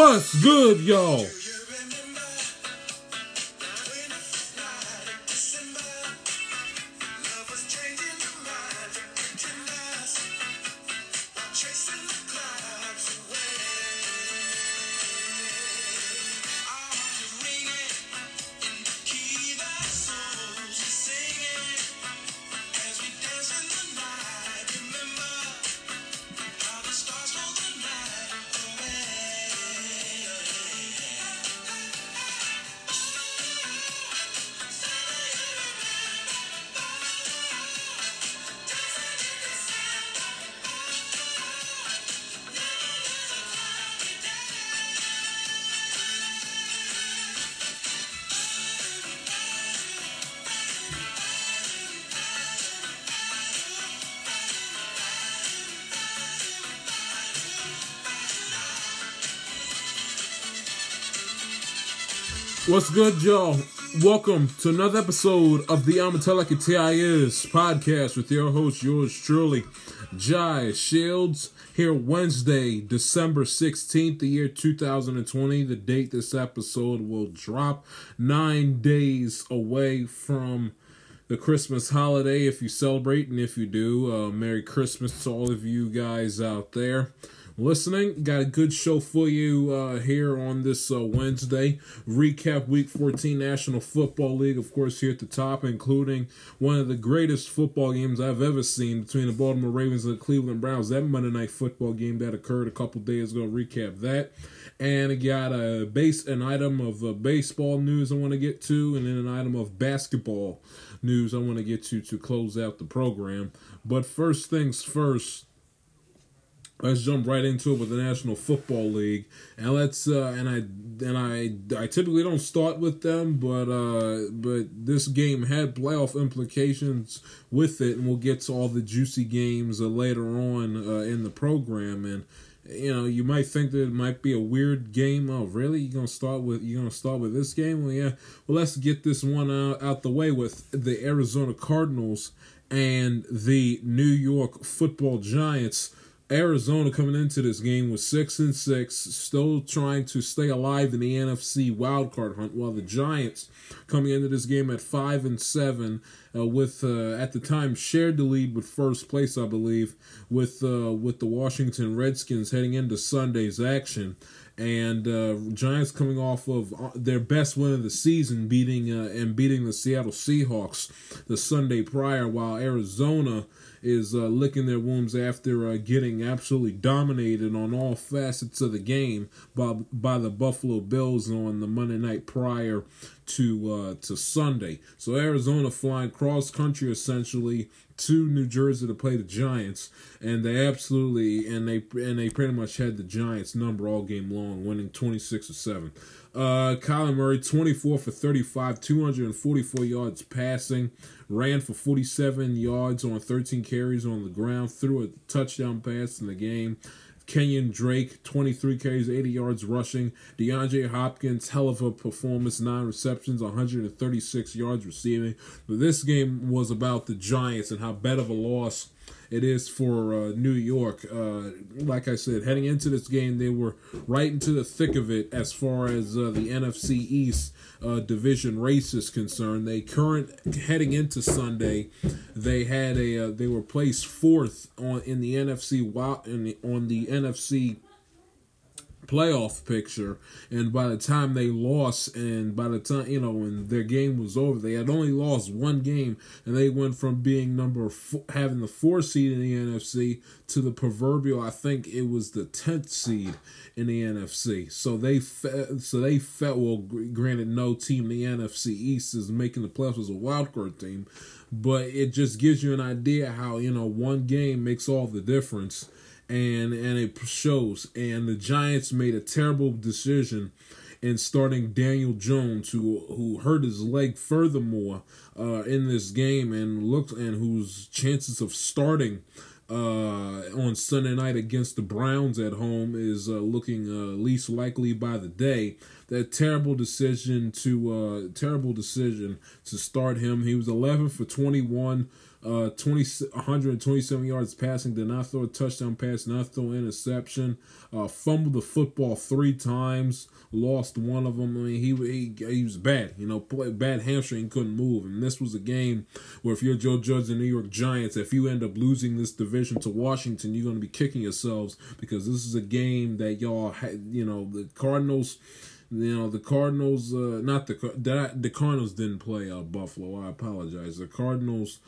What's good, y'all? What's good, y'all? Welcome to another episode of the I'ma Tell Like It Is podcast with your host, yours truly, Jai Shields. Here Wednesday, December 16th, the year 2020, the date this episode will drop. Nine days away from the Christmas holiday if you celebrate, and if you do, uh, Merry Christmas to all of you guys out there listening. Got a good show for you uh, here on this uh, Wednesday. Recap Week 14 National Football League, of course, here at the top, including one of the greatest football games I've ever seen between the Baltimore Ravens and the Cleveland Browns. That Monday night football game that occurred a couple days ago. Recap that. And I got a base an item of uh, baseball news I want to get to, and then an item of basketball news I want to get to to close out the program. But first things first let's jump right into it with the National Football League, and let's uh, and I and I I typically don't start with them, but uh, but this game had playoff implications with it, and we'll get to all the juicy games uh, later on uh, in the program, and you know you might think that it might be a weird game. Oh, really? You're gonna start with you're gonna start with this game? Well, yeah. Well, let's get this one out out the way with the Arizona Cardinals and the New York Football Giants Arizona coming into this game was six and six, still trying to stay alive in the NFC wildcard hunt, while the Giants coming into this game at five and seven, uh, with uh, at the time shared the lead with first place, I believe, with uh, with the Washington Redskins heading into Sunday's action. And uh, Giants coming off of uh, their best win of the season, beating uh, and beating the Seattle Seahawks the Sunday prior, while Arizona is uh, licking their wounds after uh, getting absolutely dominated on all facets of the game by by the Buffalo Bills on the Monday night prior to uh, to Sunday. So Arizona flying cross country essentially to New Jersey to play the Giants, and they absolutely and they and they pretty much had the Giants number all game long, winning twenty six to seven. Uh, Kyler Murray, 24 for 35, 244 yards passing, ran for 47 yards on 13 carries on the ground, threw a touchdown pass in the game. Kenyan Drake, 23 carries, 80 yards rushing. DeAndre Hopkins, hell of a performance, nine receptions, 136 yards receiving. But this game was about the Giants and how bad of a loss it is for uh, New York. Uh, like I said, heading into this game, they were right into the thick of it as far as uh, the NFC East uh, division race is concerned. They current heading into Sunday, they had a uh, they were placed fourth on in the NFC in the, on the NFC playoff picture. And by the time they lost, and by the time, you know, when their game was over, they had only lost one game, and they went from being number four, having the four seed in the NFC to the proverbial, I think it was the 10th seed in the NFC. So they, fe- so they felt, well, granted, no team in the NFC East is making the playoffs as a wild card team, but it just gives you an idea how, you know, one game makes all the difference and and it shows. And the Giants made a terrible decision in starting Daniel Jones, who who hurt his leg furthermore uh, in this game, and looked and whose chances of starting uh, on Sunday night against the Browns at home is uh, looking uh, least likely by the day. That terrible decision to uh, terrible decision to start him. He was 11 for 21 uh, 20, 127 yards passing, did not throw a touchdown pass, not throw interception, uh, fumbled the football three times, lost one of them. I mean, he he, he was bad, you know, play, bad hamstring, couldn't move. And this was a game where if you're Joe Judge and New York Giants, if you end up losing this division to Washington, you're going to be kicking yourselves because this is a game that y'all, had, you know, the Cardinals you know the Cardinals, uh, not the that the Cardinals didn't play uh, Buffalo. I apologize. The Cardinals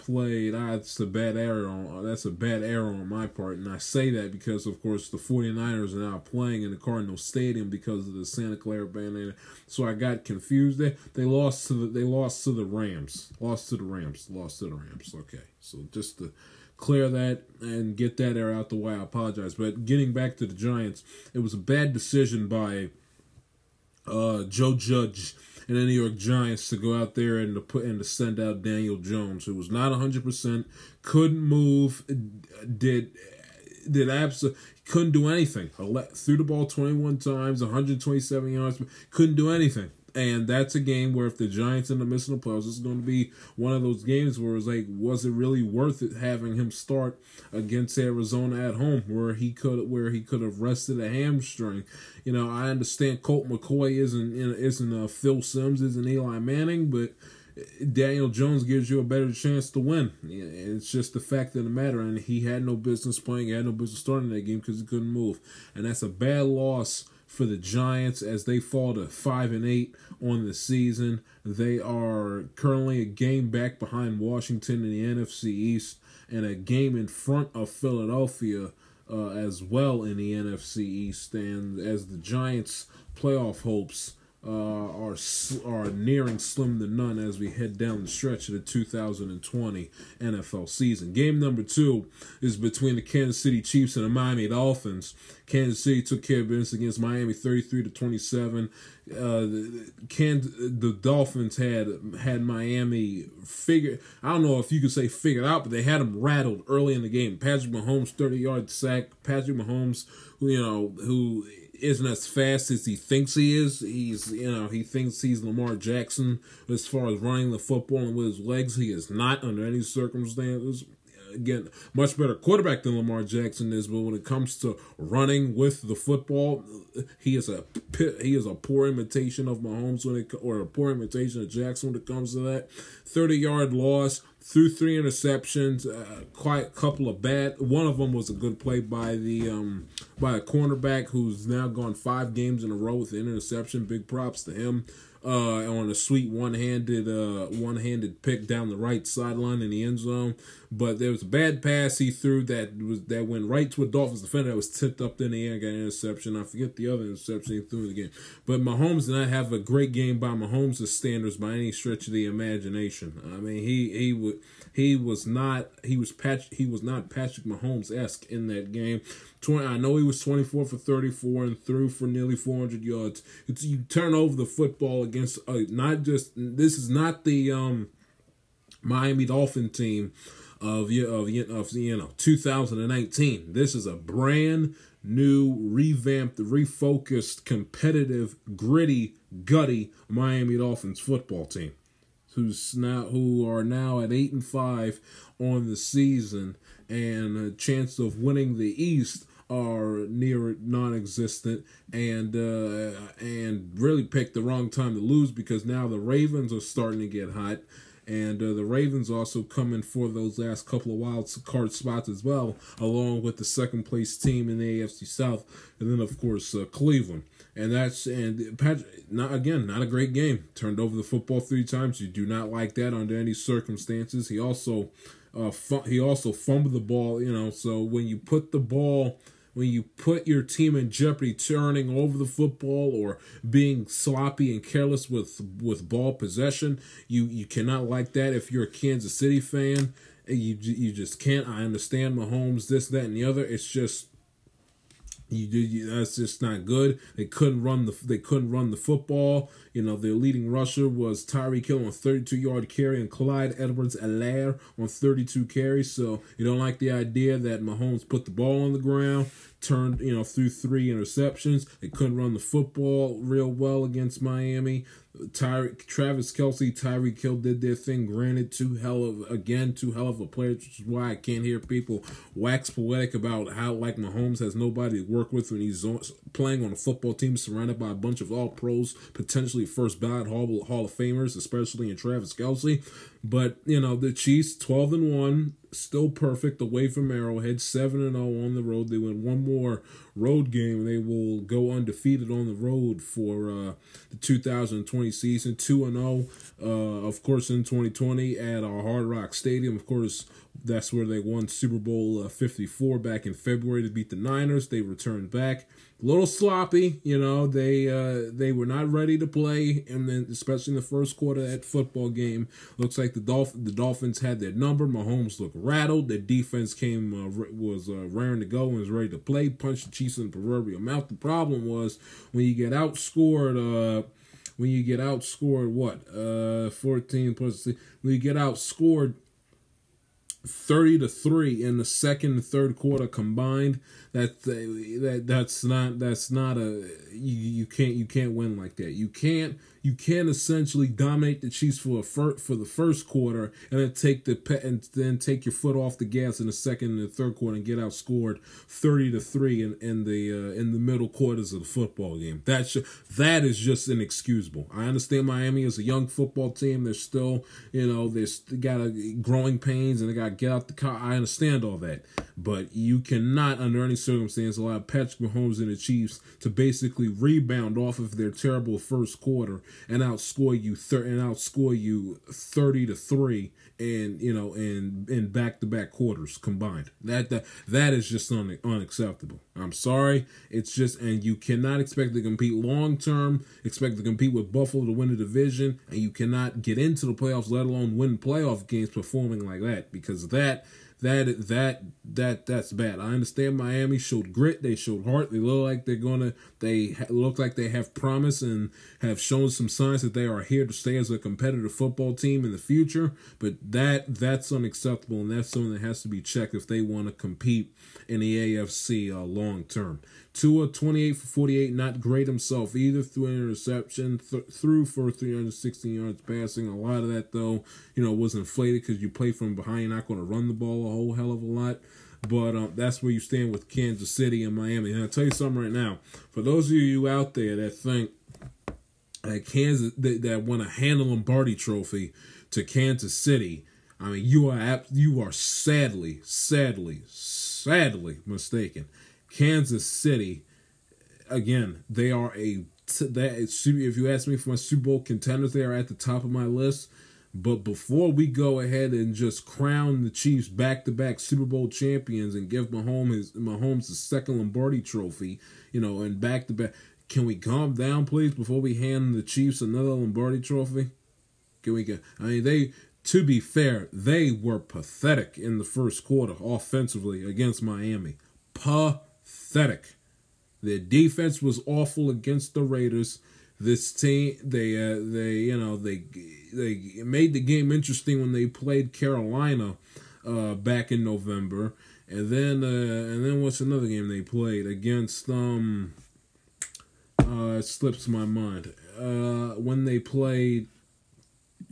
played. That's a bad error. On, that's a bad error on my part, and I say that because, of course, the 49ers are now playing in the Cardinal Stadium because of the Santa Clara ban. So I got confused. They they lost to the they lost to the Rams. Lost to the Rams. Lost to the Rams. Okay, so just to clear that and get that error out the way, I apologize. But getting back to the Giants, it was a bad decision by uh, Joe Judge and the New York Giants to go out there and to put and to send out Daniel Jones, who was not hundred percent, couldn't move, did did absolutely couldn't do anything. Threw the ball twenty one times, one hundred twenty seven yards, couldn't do anything. And that's a game where if the Giants end up missing the playoffs, it's going to be one of those games where it's like, was it really worth it having him start against Arizona at home, where he could where he could have rested a hamstring? You know, I understand Colt McCoy isn't isn't uh, Phil Simms, isn't Eli Manning, but Daniel Jones gives you a better chance to win. It's just the fact of the matter, and he had no business playing. He had no business starting that game because he couldn't move, and that's a bad loss for the Giants as they fall to five and eight on the season. They are currently a game back behind Washington in the NFC East and a game in front of Philadelphia uh, as well in the NFC East. And as the Giants' playoff hopes uh, are are nearing slim to none as we head down the stretch of the 2020 NFL season. Game number two is between the Kansas City Chiefs and the Miami Dolphins. Kansas City took care of business against Miami 33 to 27. Uh, the, the Dolphins had had Miami figured. I don't know if you could say figured out, but they had them rattled early in the game. Patrick Mahomes 30 yard sack. Patrick Mahomes, you know, who isn't as fast as he thinks he is. He's you know he thinks he's Lamar Jackson as far as running the football and with his legs. He is not under any circumstances. Again, much better quarterback than Lamar Jackson is, but when it comes to running with the football, he is a he is a poor imitation of Mahomes when it or a poor imitation of Jackson when it comes to that. Thirty yard loss threw three interceptions, uh, quite a couple of bad. One of them was a good play by the um, by a cornerback who's now gone five games in a row with an interception. Big props to him uh, on a sweet one-handed uh, one-handed pick down the right sideline in the end zone. But there was a bad pass he threw that was that went right to a Dolphins defender that was tipped up in the air got an interception. I forget the other interception he threw in the game. But Mahomes did not have a great game by Mahomes' standards by any stretch of the imagination. I mean, he he would he was not he was patch he was not Patrick Mahomes esque in that game. 20, I know he was 24 for 34 and threw for nearly 400 yards. It's, you turn over the football against uh, not just this is not the um, Miami Dolphin team of of of you know 2019. This is a brand new, revamped, refocused, competitive, gritty, gutty Miami Dolphins football team who's now who are now at eight and five on the season and a chance of winning the East are near non-existent and uh, and really picked the wrong time to lose because now the Ravens are starting to get hot and uh, the Ravens also coming for those last couple of wild card spots as well along with the second place team in the AFC South and then of course uh, Cleveland. And that's and Patrick not again not a great game. Turned over the football three times. You do not like that under any circumstances. He also uh, he also fumbled the ball you know so when you put the ball when you put your team in jeopardy turning over the football or being sloppy and careless with with ball possession you you cannot like that if you're a Kansas City fan eh, you you just can't I understand Mahomes this that and the other it's just you, you, that's just not good. They couldn't run the they couldn't run the football. You know, their leading rusher was Tyreek Hill on 32 yard carry and Clyde Edwards-Helaire on 32 carries. So you don't like the idea that Mahomes put the ball on the ground, turned, you know, through three interceptions. They couldn't run the football real well against Miami. Tyre, Travis Kelce, Tyreek Hill did their thing. Granted, two hell of again, two hell of a players, which is why I can't hear people wax poetic about how like Mahomes has nobody to work with when he's playing on a football team surrounded by a bunch of all pros, potentially first ballot Hall, Hall of Famers, especially in Travis Kelce. But you know the Chiefs, twelve and one, still perfect away from Arrowhead, seven and zero on the road. They win one more road game. and They will go undefeated on the road for uh, the 2020 season, two and zero. Uh, of course, in 2020 at our Hard Rock Stadium. Of course, that's where they won Super Bowl uh, 54 back in February to beat the Niners. They returned back a little sloppy. You know, they uh, they were not ready to play, and then especially in the first quarter that football game, looks like the Dolph- the Dolphins had their number. Mahomes looked rattled. Their defense came uh, was uh, raring to go and was ready to play. Punched the Chiefs in the proverbial mouth. The problem was when you get outscored. Uh, when you get outscored, what? Uh, 14 plus. When you get outscored 30 to 3 in the second and third quarter combined that that that's not that's not a you, you can't you can't win like that you can't you can't essentially dominate the Chiefs for a fir- for the first quarter and then take the pe- and then take your foot off the gas in the second and the third quarter and get outscored thirty to three in, in the uh, in the middle quarters of the football game. That's that is just inexcusable. I understand Miami is a young football team. They're still you know they got a growing pains and they got to get out the car. I understand all that, but you cannot under any circumstance allow Patrick Mahomes and the Chiefs to basically rebound off of their terrible first quarter and outscore you thir- and outscore you 30 to 3 and you know and in back-to-back quarters combined. That that that is just un- unacceptable. I'm sorry. It's just and you cannot expect to compete long term expect to compete with buffalo to win the division and you cannot get into the playoffs let alone win playoff games performing like that because that that that that that's bad. I understand Miami showed grit, they showed heart, they look like they're gonna, they look like they have promise and have shown some signs that they are here to stay as a competitive football team in the future. But that that's unacceptable, and that's something that has to be checked if they want to compete in the AFC uh, long term. Tua 28 for 48, not great himself either. Through an interception, th- threw for 316 yards passing. A lot of that, though, you know, was inflated because you play from behind. You're not going to run the ball a whole hell of a lot. But um, that's where you stand with Kansas City and Miami. And I'll tell you something right now. For those of you out there that think that Kansas that, that want to hand Lombardi Trophy to Kansas City, I mean, you are you are sadly, sadly, sadly mistaken. Kansas City, again, they are a that if you ask me for my Super Bowl contenders, they are at the top of my list. But before we go ahead and just crown the Chiefs back-to-back Super Bowl champions and give Mahomes his, Mahomes the second Lombardi Trophy, you know, and back-to-back, can we calm down, please, before we hand the Chiefs another Lombardi Trophy? Can we get? I mean, they. To be fair, they were pathetic in the first quarter offensively against Miami. Pathetic pathetic. Their defense was awful against the Raiders. This team, they, uh, they, you know, they, they made the game interesting when they played Carolina uh, back in November, and then, uh, and then what's another game they played against? Um, uh, it slips my mind. Uh, when they played,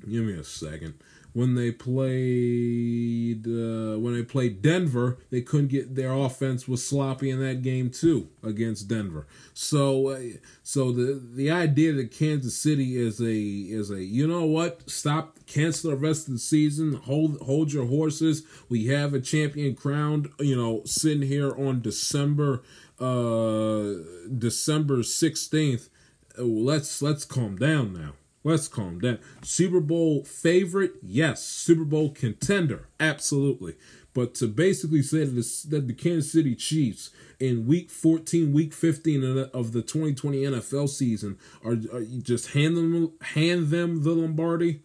give me a second when they played uh, when they played Denver, they couldn't get their offense was sloppy in that game too against Denver. So uh, so the the idea that Kansas City is a is a you know what stop cancel the rest of the season hold hold your horses. We have a champion crowned you know sitting here on December uh December sixteenth. Let's let's calm down now. Let's calm down. Super Bowl favorite, yes. Super Bowl contender, absolutely. But to basically say that the, that the Kansas City Chiefs in Week 14, Week 15 of the 2020 NFL season are, are just hand them hand them the Lombardi,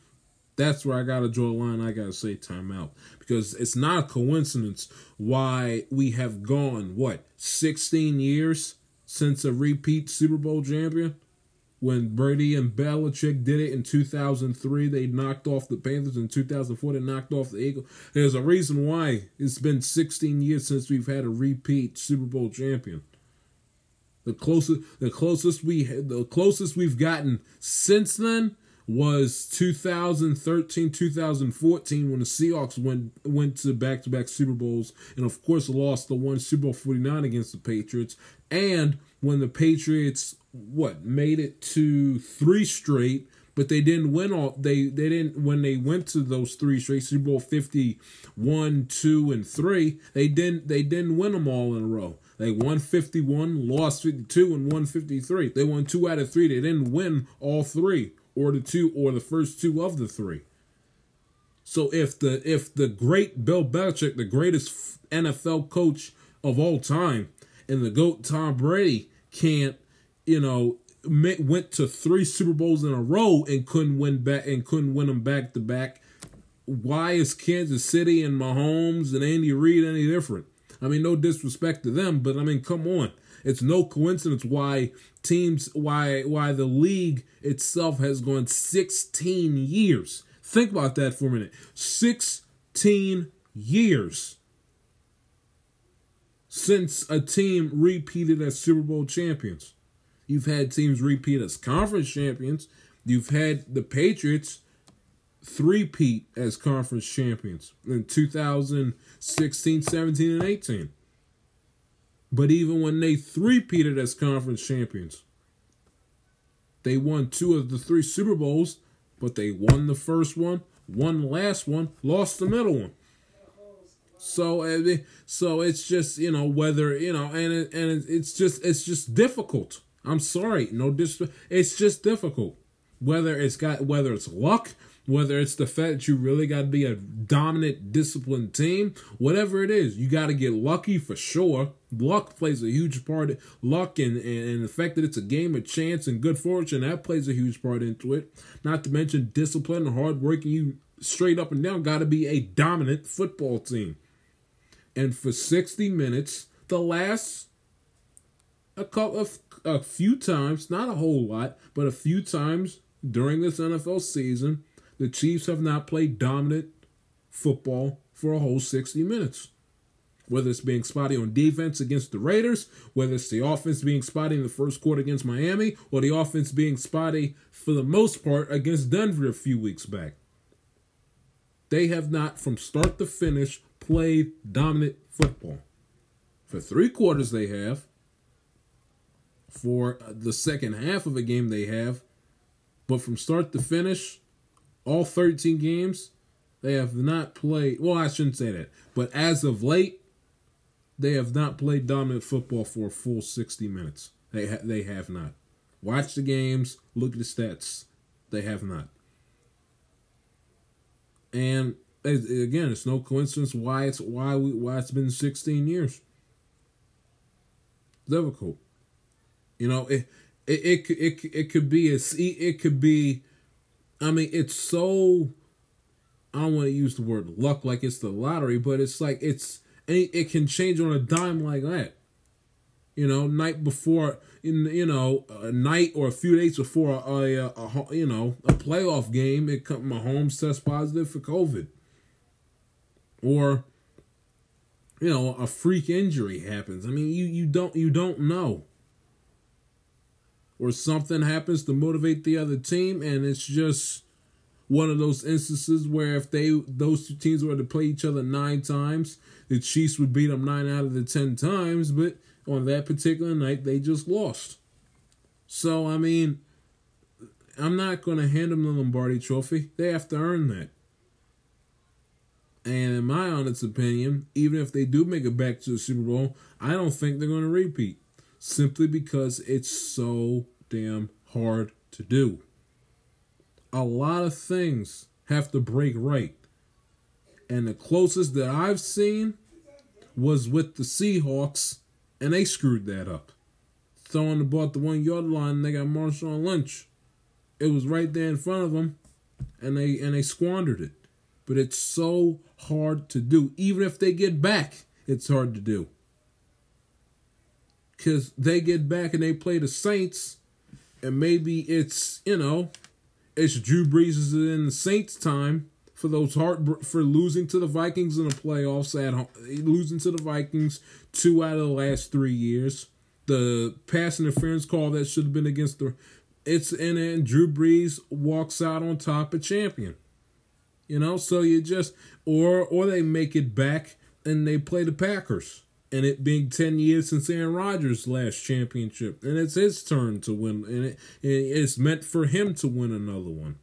that's where I gotta draw a line. I gotta say timeout because it's not a coincidence why we have gone what 16 years since a repeat Super Bowl champion when Brady and Belichick did it in 2003. They knocked off the Panthers. In 2004, they knocked off the Eagles. There's a reason why it's been 16 years since we've had a repeat Super Bowl champion. The closest the closest we the closest we've gotten since then was 2013 2014 when the Seahawks went went to back-to-back Super Bowls and of course lost the one Super Bowl 49 against the Patriots and when the Patriots what made it to three straight but they didn't win all they they didn't when they went to those three straight Super Bowl 51 2 and 3 they didn't they didn't win them all in a row. They won 51 lost 52 and won 53 they won two out of three. They didn't win all three or the two or the first two of the three. So if the if the great Bill Belichick the greatest NFL coach of all time and the goat Tom Brady can't you know went to three Super Bowls in a row and couldn't win back and couldn't win them back to back. Why is Kansas City and Mahomes and Andy Reid any different? I mean, no disrespect to them, but I mean, come on. It's no coincidence why teams why why the league itself has gone 16 years. Think about that for a minute. 16 years since a team repeated as Super Bowl champions. You've had teams repeat as conference champions. You've had the Patriots three-peat as conference champions in 2016, 17, and 18. But even when they three-peated as conference champions, they won two of the three Super Bowls, but they won the first one, won the last one, lost the middle one. So, so it's just you know whether you know, and it, and it's just it's just difficult I'm sorry, no dis. It's just difficult. Whether it's got whether it's luck, whether it's the fact that you really got to be a dominant, disciplined team, whatever it is, you got to get lucky for sure. Luck plays a huge part. Luck and, and the fact that it's a game of chance and good fortune that plays a huge part into it. Not to mention discipline and hard work. you straight up and down got to be a dominant football team. And for 60 minutes, the last a couple of a few times, not a whole lot, but a few times during this NFL season, the Chiefs have not played dominant football for a whole 60 minutes. Whether it's being spotty on defense against the Raiders, whether it's the offense being spotty in the first quarter against Miami, or the offense being spotty for the most part against Denver a few weeks back. They have not, from start to finish, played dominant football. For three quarters, they have for the second half of a game they have. But from start to finish, all 13 games, they have not played. Well, I shouldn't say that. But as of late, they have not played dominant football for a full 60 minutes. They, ha- they have not. Watch the games, look at the stats. They have not. And again, it's no coincidence why it's why we why it's been 16 years. Difficult. You know, it it it it, it could be a it could be. I mean, it's so. I don't want to use the word luck like it's the lottery, but it's like it's it can change on a dime like that. You know, night before, in you know, a night or a few days before a, a, a you know a playoff game, it come Mahomes test positive for COVID, or you know a freak injury happens. I mean, you you don't you don't know or something happens to motivate the other team, and it's just one of those instances where if they those two teams were to play each other nine times, the Chiefs would beat them nine out of the ten times, but on that particular night they just lost. So I mean, I'm not going to hand them the Lombardi Trophy. They have to earn that. And in my honest opinion, even if they do make it back to the Super Bowl, I don't think they're going to repeat simply because it's so damn hard to do. A lot of things have to break right. And the closest that I've seen was with the Seahawks, and they screwed that up. Throwing the ball at the one yard line, they got Marshawn Lynch. It was right there in front of them, and they and they squandered it. But it's so hard to do. Even if they get back, it's hard to do because they get back and they play the Saints, and maybe it's you know, it's Drew Brees is in the Saints' time for those heart for losing to the Vikings in the playoffs at home, losing to the Vikings two out of the last three years. the pass interference call that should have been against the it's and then Drew Brees walks out on top a champion. You know, so you just or or they make it back and they play the Packers. And it being ten years since Aaron Rodgers' last championship, and it's his turn to win, and it, it's meant for him to win another one,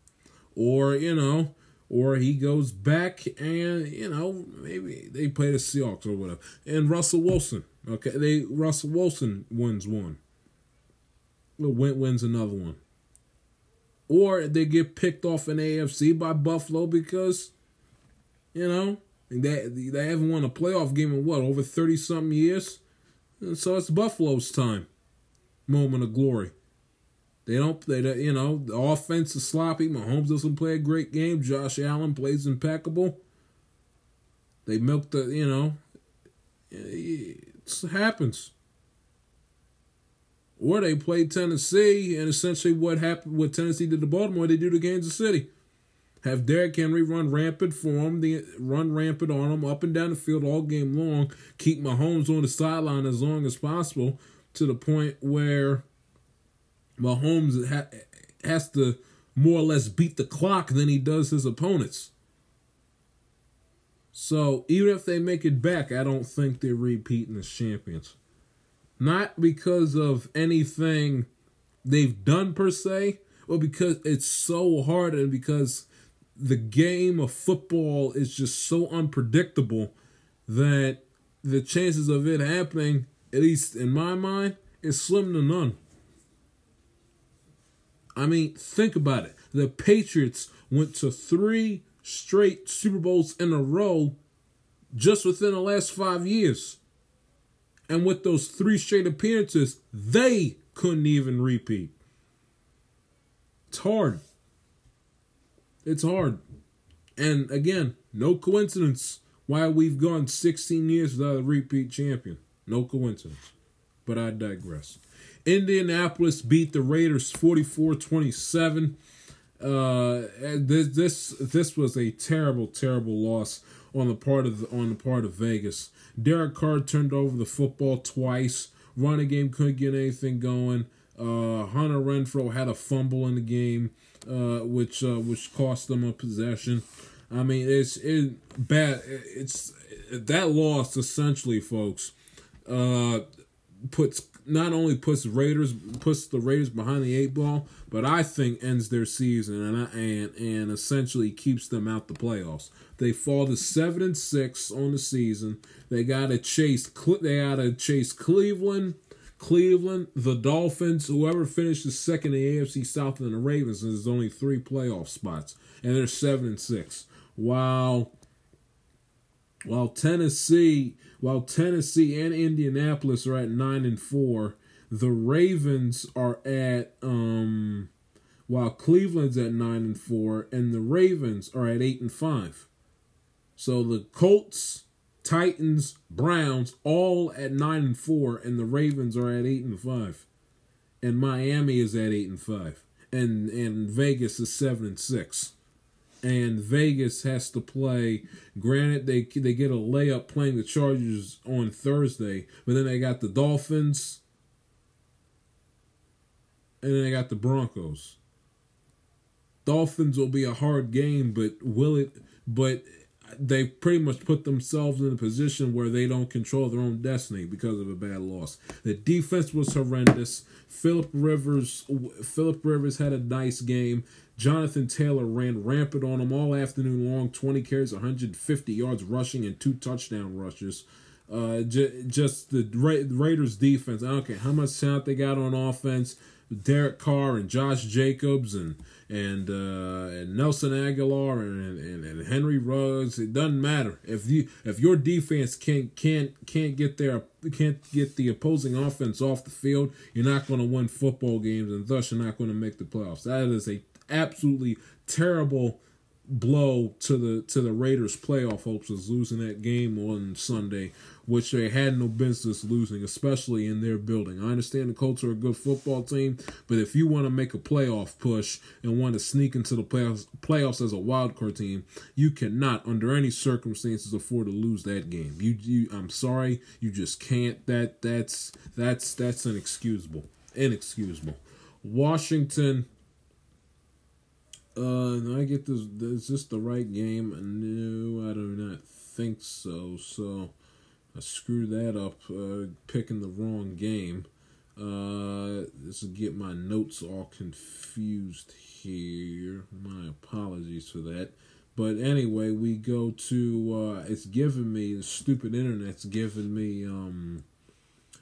or you know, or he goes back and you know maybe they play the Seahawks or whatever, and Russell Wilson, okay, they Russell Wilson wins one, win, wins another one, or they get picked off in AFC by Buffalo because, you know, they they haven't won a playoff game in what over thirty something years, and so it's Buffalo's time, moment of glory. They don't. They you know the offense is sloppy. Mahomes doesn't play a great game. Josh Allen plays impeccable. They milk the you know. It happens. Or they play Tennessee, and essentially what happened, what Tennessee did to Baltimore, they do to Kansas City. Have Derrick Henry run rampant for them, the run rampant on them, up and down the field all game long. Keep Mahomes on the sideline as long as possible, to the point where Mahomes ha- has to more or less beat the clock than he does his opponents. So even if they make it back, I don't think they're repeating as champions. Not because of anything they've done per se, but because it's so hard and because the game of football is just so unpredictable that the chances of it happening, at least in my mind, is slim to none. I mean, think about it. The Patriots went to three straight Super Bowls in a row just within the last five years. And with those three straight appearances, they couldn't even repeat. It's hard. It's hard. And again, no coincidence why we've gone 16 years without a repeat champion. No coincidence. But I digress. Indianapolis beat the Raiders 44-27. Uh, this this this was a terrible, terrible loss on the part of the, on the part of Vegas. Derek Carr turned over the football twice. Running game couldn't get anything going. Uh, Hunter Renfrow had a fumble in the game, uh, which uh, which cost them a possession. I mean, it's it bad. It's that loss essentially, folks. Uh, puts not only puts Raiders puts the Raiders behind the eight ball, but I think ends their season and I, and and essentially keeps them out the playoffs. They fall to seven and six on the season. They got to chase. They got to chase Cleveland, Cleveland, the Dolphins, whoever finishes second in the AFC South, and the Ravens. And there's only three playoff spots, and they're seven and six. Wow. While Tennessee, while Tennessee and Indianapolis are at nine and four, the Ravens are at um while Cleveland's at nine and four, and the Ravens are at eight and five. So the Colts, Titans, Browns all at nine and four, and the Ravens are at eight and five. And Miami is at eight and five. And and Vegas is seven and six and Vegas has to play. Granted, they they get a layup playing the Chargers on Thursday, but then they got the Dolphins, and then they got the Broncos. Dolphins will be a hard game, but will it? But they pretty much put themselves in a position where they don't control their own destiny because of a bad loss. The defense was horrendous. Philip Rivers, Philip Rivers had a nice game. Jonathan Taylor ran rampant on him all afternoon long. Twenty carries, 150 yards rushing, and two touchdown rushes. Uh, j- just the Ra- Raiders defense. I don't care how much talent they got on offense. Derek Carr and Josh Jacobs and and uh, and Nelson Agholor and, and, and Henry Ruggs. It doesn't matter if you if your defense can't can't can't get their can't get the opposing offense off the field. You're not going to win football games, and thus you're not going to make the playoffs. That is a absolutely terrible blow to the to the Raiders playoff hopes is losing that game on Sunday, which they had no business losing, especially in their building. I understand the Colts are a good football team, but if you want to make a playoff push and want to sneak into the playoffs playoffs as a wild card team, you cannot under any circumstances afford to lose that game. You you I'm sorry, you just can't. That that's that's that's inexcusable. Inexcusable. Washington uh, I get this. Is this the right game? No, I do not think so. So I screwed that up, uh, picking the wrong game. Uh, this will get my notes all confused here. My apologies for that. But anyway, we go to. Uh, it's giving me the stupid internet's giving me. Um,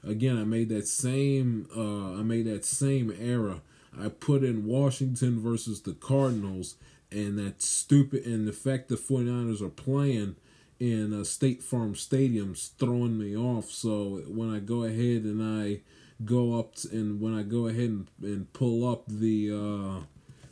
again, I made that same. Uh, I made that same error I put in Washington versus the Cardinals, and that stupid and the fact the 49ers are playing in a State Farm Stadium's throwing me off. So when I go ahead and I go up and when I go ahead and, and pull up the uh,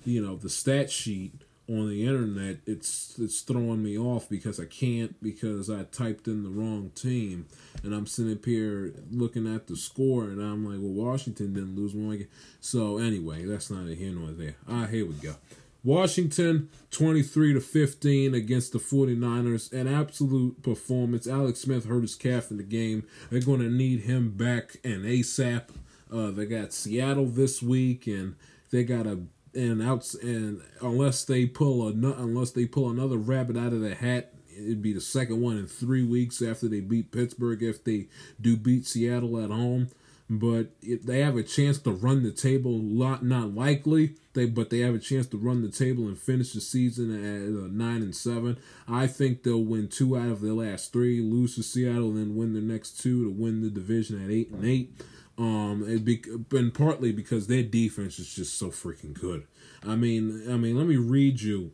you know the stat sheet on the internet, it's it's throwing me off because I can't because I typed in the wrong team, and I'm sitting up here looking at the score, and I'm like, well, Washington didn't lose one. So anyway, that's not a here nor there. Ah, here we go. Washington 23 to 15 against the 49ers. An absolute performance. Alex Smith hurt his calf in the game. They're going to need him back and ASAP. Uh, they got Seattle this week, and they got a and outs and unless they pull a unless they pull another rabbit out of the hat, it'd be the second one in three weeks after they beat Pittsburgh if they do beat Seattle at home. But if they have a chance to run the table, lot not likely. They but they have a chance to run the table and finish the season at uh, nine and seven. I think they'll win two out of their last three, lose to Seattle, and then win the next two to win the division at eight and eight. Um, it be, and partly because their defense is just so freaking good. I mean, I mean, let me read you.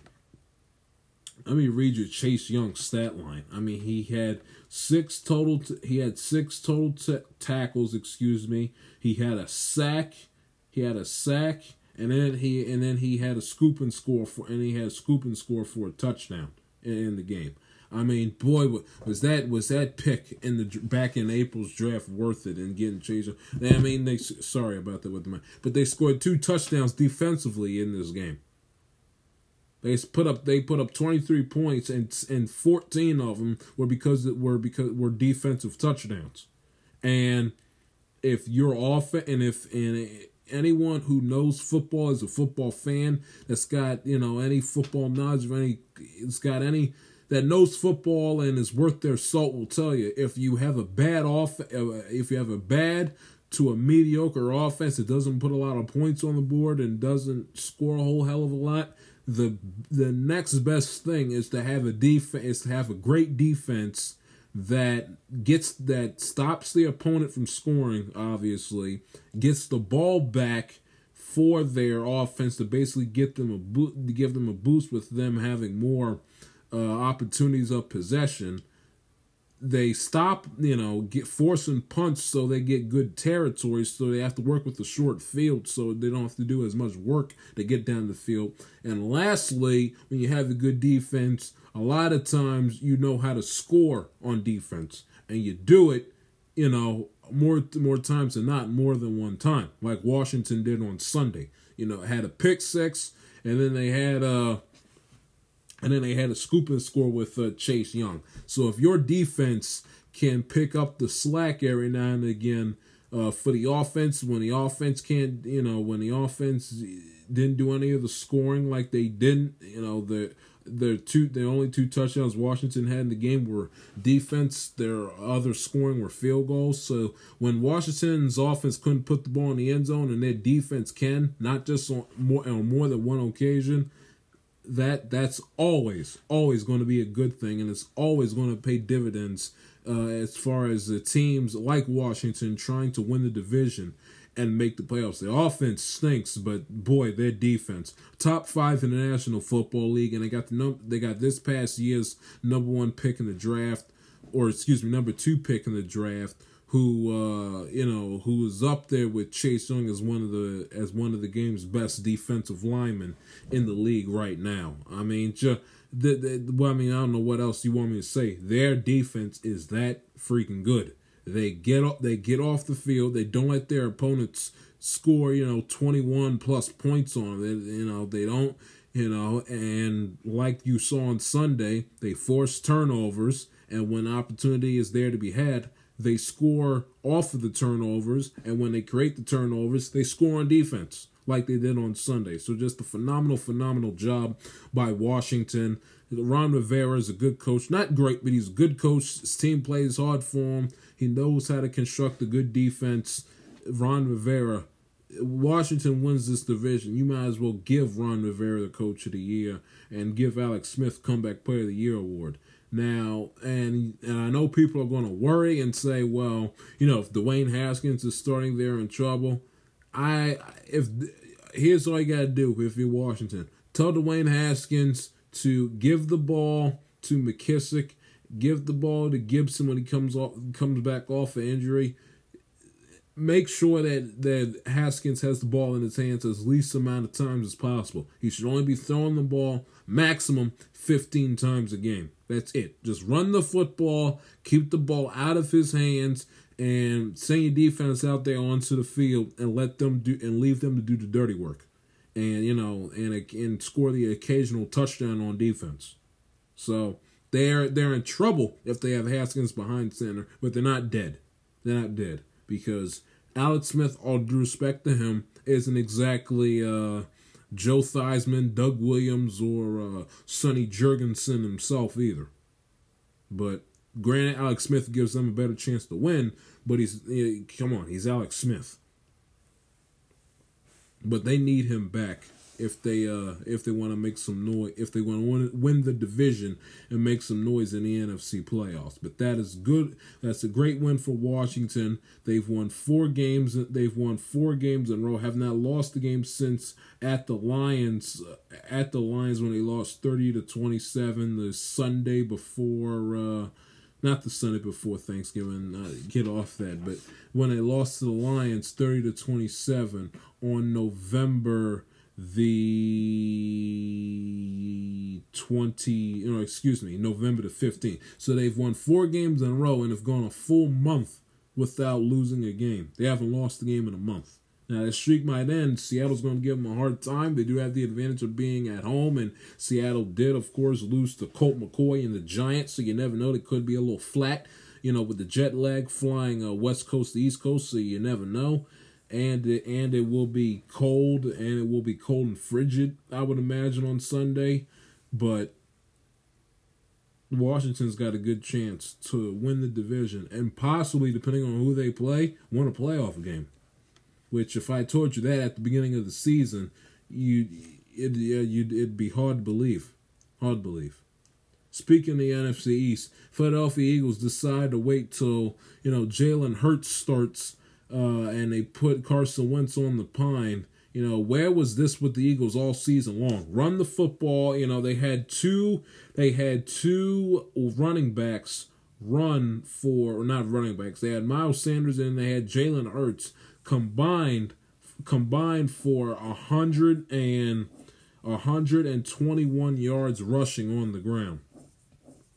Let me read you Chase Young's stat line. I mean, he had six total. T- he had six total t- tackles. Excuse me. He had a sack. He had a sack, and then he and then he had a scoop and score for, and he had a scoop and score for a touchdown in, in the game. I mean, boy, was that was that pick in the back in April's draft worth it and getting chased? I mean, they sorry about that with the but they scored two touchdowns defensively in this game. They put up they put up 23 points and and 14 of them were because were because were defensive touchdowns. And if you're off and if and anyone who knows football is a football fan that's got, you know, any football knowledge of any it's got any that knows football and is worth their salt will tell you if you have a bad off uh, if you have a bad to a mediocre offense that doesn't put a lot of points on the board and doesn't score a whole hell of a lot the the next best thing is to have a defense is to have a great defense that gets that stops the opponent from scoring obviously gets the ball back for their offense to basically get them a bo- give them a boost with them having more uh, opportunities of possession, they stop, you know, get forcing punts so they get good territory. So they have to work with the short field, so they don't have to do as much work to get down the field. And lastly, when you have a good defense, a lot of times you know how to score on defense, and you do it, you know, more more times than not, more than one time, like Washington did on Sunday. You know, had a pick six, and then they had uh and then they had a scoop and score with uh, Chase Young. So if your defense can pick up the slack every now and again uh, for the offense, when the offense can't, you know, when the offense didn't do any of the scoring like they didn't, you know, the the two the only two touchdowns Washington had in the game were defense. Their other scoring were field goals. So when Washington's offense couldn't put the ball in the end zone and their defense can, not just on more on more than one occasion, that that's always always going to be a good thing and it's always going to pay dividends uh, as far as the teams like Washington trying to win the division and make the playoffs. The offense stinks, but boy, their defense top five in the National Football League, and they got the num- they got this past year's number one pick in the draft, or excuse me, number two pick in the draft, who uh, you know who is up there with Chase Young as one of the as one of the game's best defensive linemen in the league right now. I mean, the, the, well, I mean, I don't know what else you want me to say. Their defense is that freaking good. They get up, they get off the field. They don't let their opponents score, you know, twenty one plus points on them. They, you know, they don't, you know, and like you saw on Sunday, they force turnovers, and when opportunity is there to be had, they score off of the turnovers, and when they create the turnovers, they score on defense like they did on Sunday. So just a phenomenal, phenomenal job by Washington. Ron Rivera is a good coach. Not great, but he's a good coach. His team plays hard for him. He knows how to construct a good defense. Ron Rivera, Washington wins this division. You might as well give Ron Rivera the coach of the year and give Alex Smith comeback player of the year award. Now, and and I know people are going to worry and say, well, you know, if Dwayne Haskins is starting there in trouble, I if here's all you got to do if you're Washington, tell Dwayne Haskins to give the ball to McKissic, give the ball to Gibson when he comes off comes back off an injury. Make sure that that Haskins has the ball in his hands as least amount of times as possible. He should only be throwing the ball maximum 15 times a game. That's it. Just run the football, keep the ball out of his hands, and send your defense out there onto the field and let them do and leave them to do the dirty work, and you know, and and score the occasional touchdown on defense. So they're they're in trouble if they have Haskins behind center, but they're not dead. They're not dead because Alex Smith, all due respect to him, isn't exactly uh, Joe Theismann, Doug Williams, or uh, Sonny Jurgensen himself either. But granted, Alex Smith gives them a better chance to win, but he's come on, he's Alex Smith. But they need him back if they uh if they want to make some noise if they want to win the division and make some noise in the NFC playoffs. But that is good. That's a great win for Washington. They've won four games. They've won four games in a row. Have not lost the game since at the Lions at the Lions when they lost thirty to twenty seven the Sunday before. uh not the Sunday before Thanksgiving. Uh, get off that. But when they lost to the Lions, thirty to twenty-seven on November the 20 no excuse me november the 15th so they've won four games in a row and have gone a full month without losing a game. They haven't lost a game in a month. Now the streak might end. Seattle's going to give them a hard time. They do have the advantage of being at home and seattle did of course lose to colt mccoy and the giants so you never know. They could be a little flat you know with the jet lag flying uh, west coast to east coast so you never know and it, and it will be cold and it will be cold and frigid I would imagine on Sunday. But Washington's got a good chance to win the division and possibly depending on who they play win a playoff game. Which if I told you that at the beginning of the season you it you'd it'd be hard to believe. Hard to believe. Speaking of the NFC East, Philadelphia Eagles decide to wait till you know Jalen Hurts starts uh, and they put Carson Wentz on the pine. You know, where was this with the Eagles all season long? Run the football. You know, they had two. They had two running backs run for, or not running backs. They had Miles Sanders and they had Jalen Hurts combined, combined for a hundred and a hundred and twenty-one yards rushing on the ground.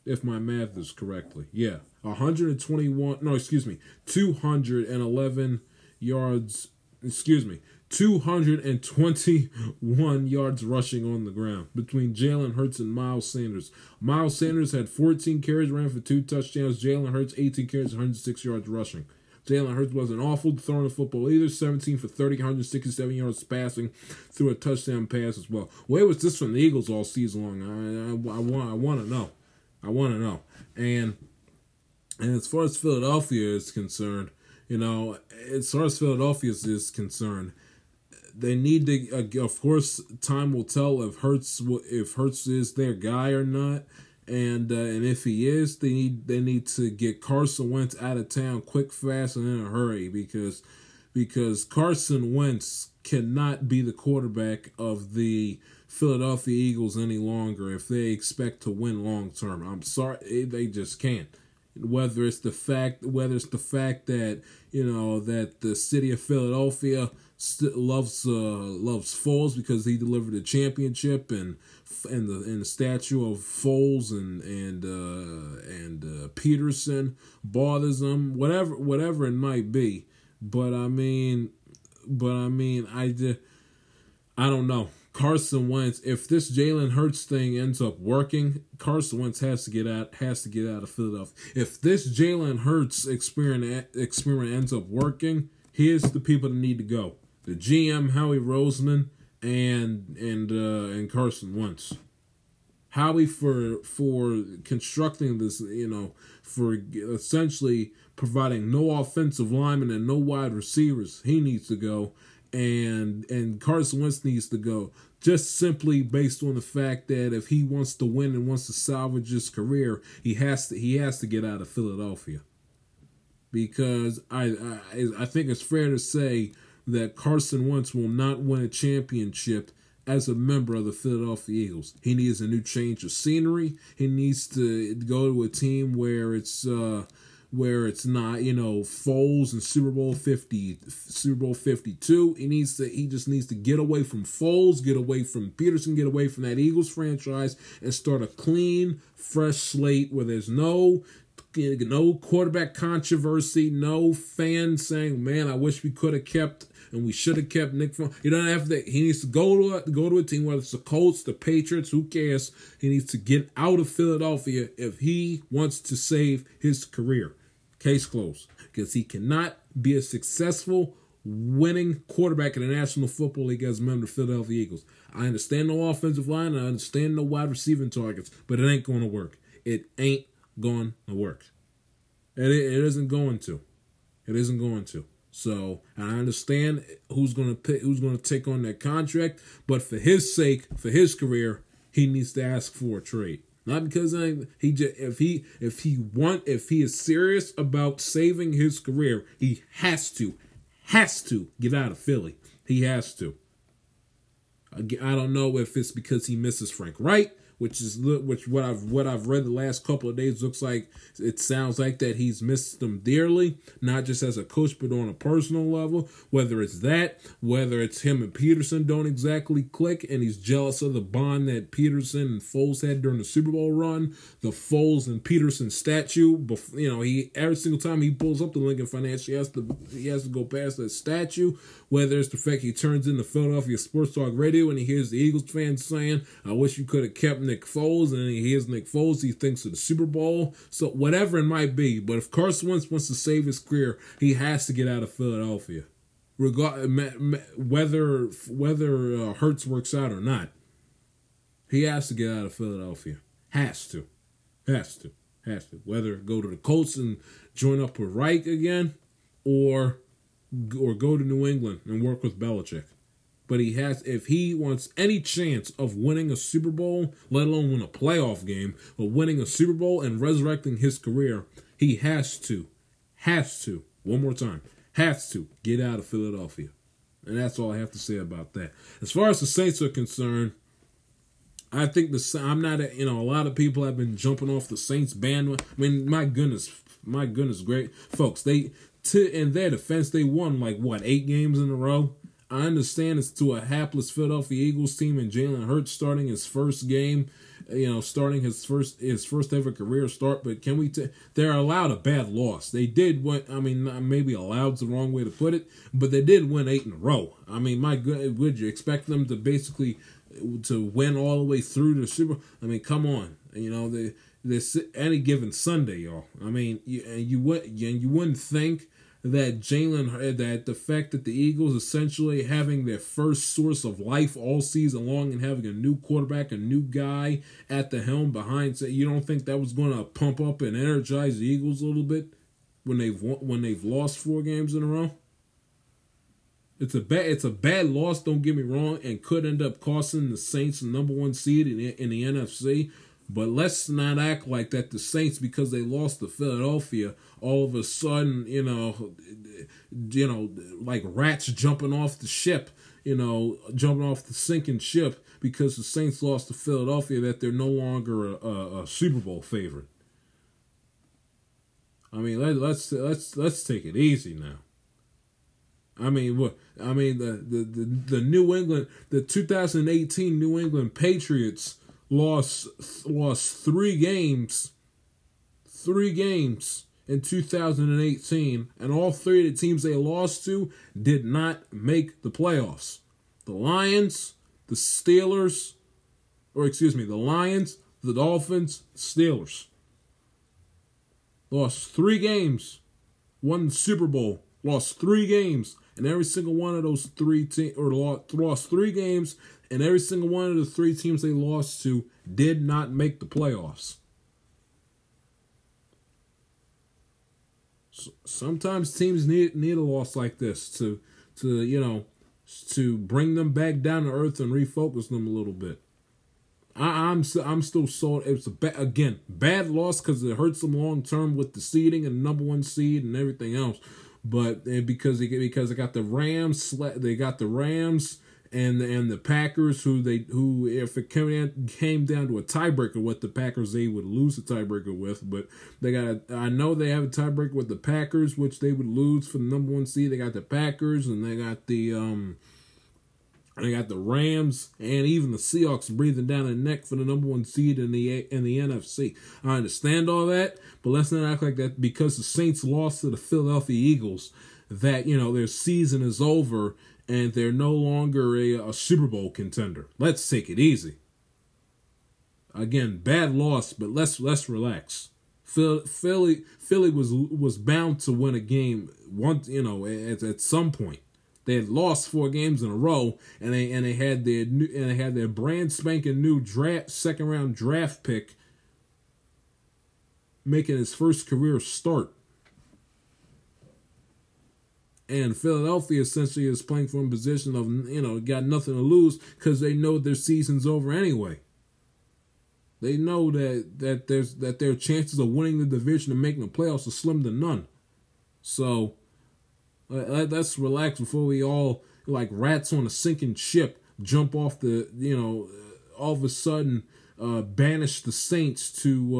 If my math is correctly, yeah. 121 no excuse me 211 yards excuse me 221 yards rushing on the ground between Jalen Hurts and Miles Sanders. Miles Sanders had 14 carries, ran for two touchdowns. Jalen Hurts 18 carries, 106 yards rushing. Jalen Hurts wasn't awful throwing the football either. 17 for 30, 167 yards passing through a touchdown pass as well. Where was this from the Eagles all season long? I, I, I want I want to know. I want to know. And and as far as Philadelphia is concerned, you know, as far as Philadelphia is concerned, they need to. Uh, of course, time will tell if Hurts if Hurts is their guy or not, and uh, and if he is, they need they need to get Carson Wentz out of town quick, fast, and in a hurry because because Carson Wentz cannot be the quarterback of the Philadelphia Eagles any longer if they expect to win long term. I'm sorry, they just can't whether it's the fact whether it's the fact that you know that the city of Philadelphia loves uh, loves Foles because he delivered a championship and and the and the statue of Foles and and uh, and uh, Pederson bothers them whatever whatever it might be. But I mean but I mean I just I don't know Carson Wentz, if this Jalen Hurts thing ends up working, Carson Wentz has to get out has to get out of Philadelphia. If this Jalen Hurts experiment experiment ends up working, here's the people that need to go: the GM Howie Roseman and and uh, and Carson Wentz. Howie for for constructing this, you know, for essentially providing no offensive linemen and no wide receivers. He needs to go and and Carson Wentz needs to go just simply based on the fact that if he wants to win and wants to salvage his career, he has to he has to get out of Philadelphia. Because I I, I think it's fair to say that Carson Wentz will not win a championship as a member of the Philadelphia Eagles. He needs a new change of scenery. He needs to go to a team where it's uh, where it's not, you know, Foles and Super Bowl 50, Super Bowl 52. He needs to, he just needs to get away from Foles, get away from Peterson, get away from that Eagles franchise and start a clean, fresh slate where there's no no quarterback controversy, no fans saying, "Man, I wish we could have kept and we should have kept Nick." Foles. He doesn't have to. He needs to go to a, go to a team, whether it's the Colts, the Patriots, who cares? He needs to get out of Philadelphia if he wants to save his career. Case closed. Because he cannot be a successful winning quarterback in the National Football League as a member of the Philadelphia Eagles. I understand no offensive line, I understand no wide receiving targets, but it ain't going to work. It ain't going to work. It, it isn't going to. It isn't going to. So I understand who's going to pick, who's going to take on that contract, but for his sake, for his career, he needs to ask for a trade. Not because I he just if he if he want if he is serious about saving his career, he has to has to get out of Philly. He has to. I don't know if it's because he misses Frank Reich which is which what I've what I've read the last couple of days looks like it sounds like that he's missed them dearly, not just as a coach but on a personal level. Whether it's that, whether it's him and Peterson don't exactly click, and he's jealous of the bond that Peterson and Foles had during the Super Bowl run, the Foles and Peterson statue. You know, he every single time he pulls up the Lincoln Financial, he has to he has to go past that statue. Whether it's the fact he turns into Philadelphia Sports Talk Radio and he hears the Eagles fans saying, "I wish you could have kept." Nick Foles, and he hears Nick Foles, he thinks of the Super Bowl. So whatever it might be, but if Carson Wentz wants to save his career, he has to get out of Philadelphia, regard whether whether uh, Hurts works out or not. He has to get out of Philadelphia. Has to, has to, has to. Whether go to the Colts and join up with Reich again, or or go to New England and work with Belichick but he has if he wants any chance of winning a Super Bowl, let alone win a playoff game, but winning a Super Bowl and resurrecting his career, he has to, has to, one more time, has to get out of Philadelphia. And that's all I have to say about that. As far as the Saints are concerned, I think the I'm not a, you know a lot of people have been jumping off the Saints bandwagon. I mean, my goodness, my goodness, great folks. They to in their defense, they won like what eight games in a row. I understand it's to a hapless Philadelphia Eagles team and Jalen Hurts starting his first game, you know, starting his first his first ever career start. But can we? T- they're allowed a bad loss. They did what I mean, maybe allowed's the wrong way to put it, but they did win eight in a row. I mean, my good, would you expect them to basically to win all the way through the Super? I mean, come on, you know, they this any given Sunday, y'all. I mean, you, and you would and you wouldn't think that Jalen uh, that the fact that the Eagles essentially having their first source of life all season long and having a new quarterback, a new guy at the helm behind, you don't think that was going to pump up and energize the Eagles a little bit when they've when they've lost four games in a row? It's a bad it's a bad loss. Don't get me wrong, and could end up costing the Saints the number one seed in in the NFC. But let's not act like that the Saints, because they lost to Philadelphia, all of a sudden, you know, you know, like rats jumping off the ship, you know, jumping off the sinking ship because the Saints lost to Philadelphia, that they're no longer a, a, a Super Bowl favorite. I mean, let, let's let's let's take it easy now. I mean, what? I mean, the, the the the New England, the 2018 New England Patriots lost lost three games, three games in 2018, and all three of the teams they lost to did not make the playoffs. The Lions, the Steelers, or excuse me, the Lions, the Dolphins, Steelers. Lost three games, won the Super Bowl, lost three games, and every single one of those three teams, or lost three games, and every single one of the three teams they lost to did not make the playoffs. sometimes teams need need a loss like this to to you know to bring them back down to earth and refocus them a little bit. I, am I'm, I'm still sold. It's a ba- again bad loss because it hurts them long term with the seeding and number one seed and everything else. But because they because they got the Rams, they got the Rams and and the Packers, who they who if it came down, came down to a tiebreaker, what the Packers they would lose the tiebreaker with, but they got I know they have a tiebreaker with the Packers, which they would lose for the number one seed. They got the Packers and they got the um they got the Rams and even the Seahawks breathing down their neck for the number one seed in the in the NFC. I understand all that, but let's not act like that because the Saints lost to the Philadelphia Eagles that you know their season is over and they're no longer a, a Super Bowl contender. Let's take it easy. Again, bad loss, but let's let's relax. Philly Philly was was bound to win a game once, you know, at, at some point. They had lost four games in a row, and they and they had their new and they had their brand spanking new draft second round draft pick making his first career start and Philadelphia essentially is playing from a position of you know got nothing to lose because they know their season's over anyway. They know that that there's that their chances of winning the division and making the playoffs are slim to none. So let's relax before we all like rats on a sinking ship jump off the you know all of a sudden uh, banish the Saints to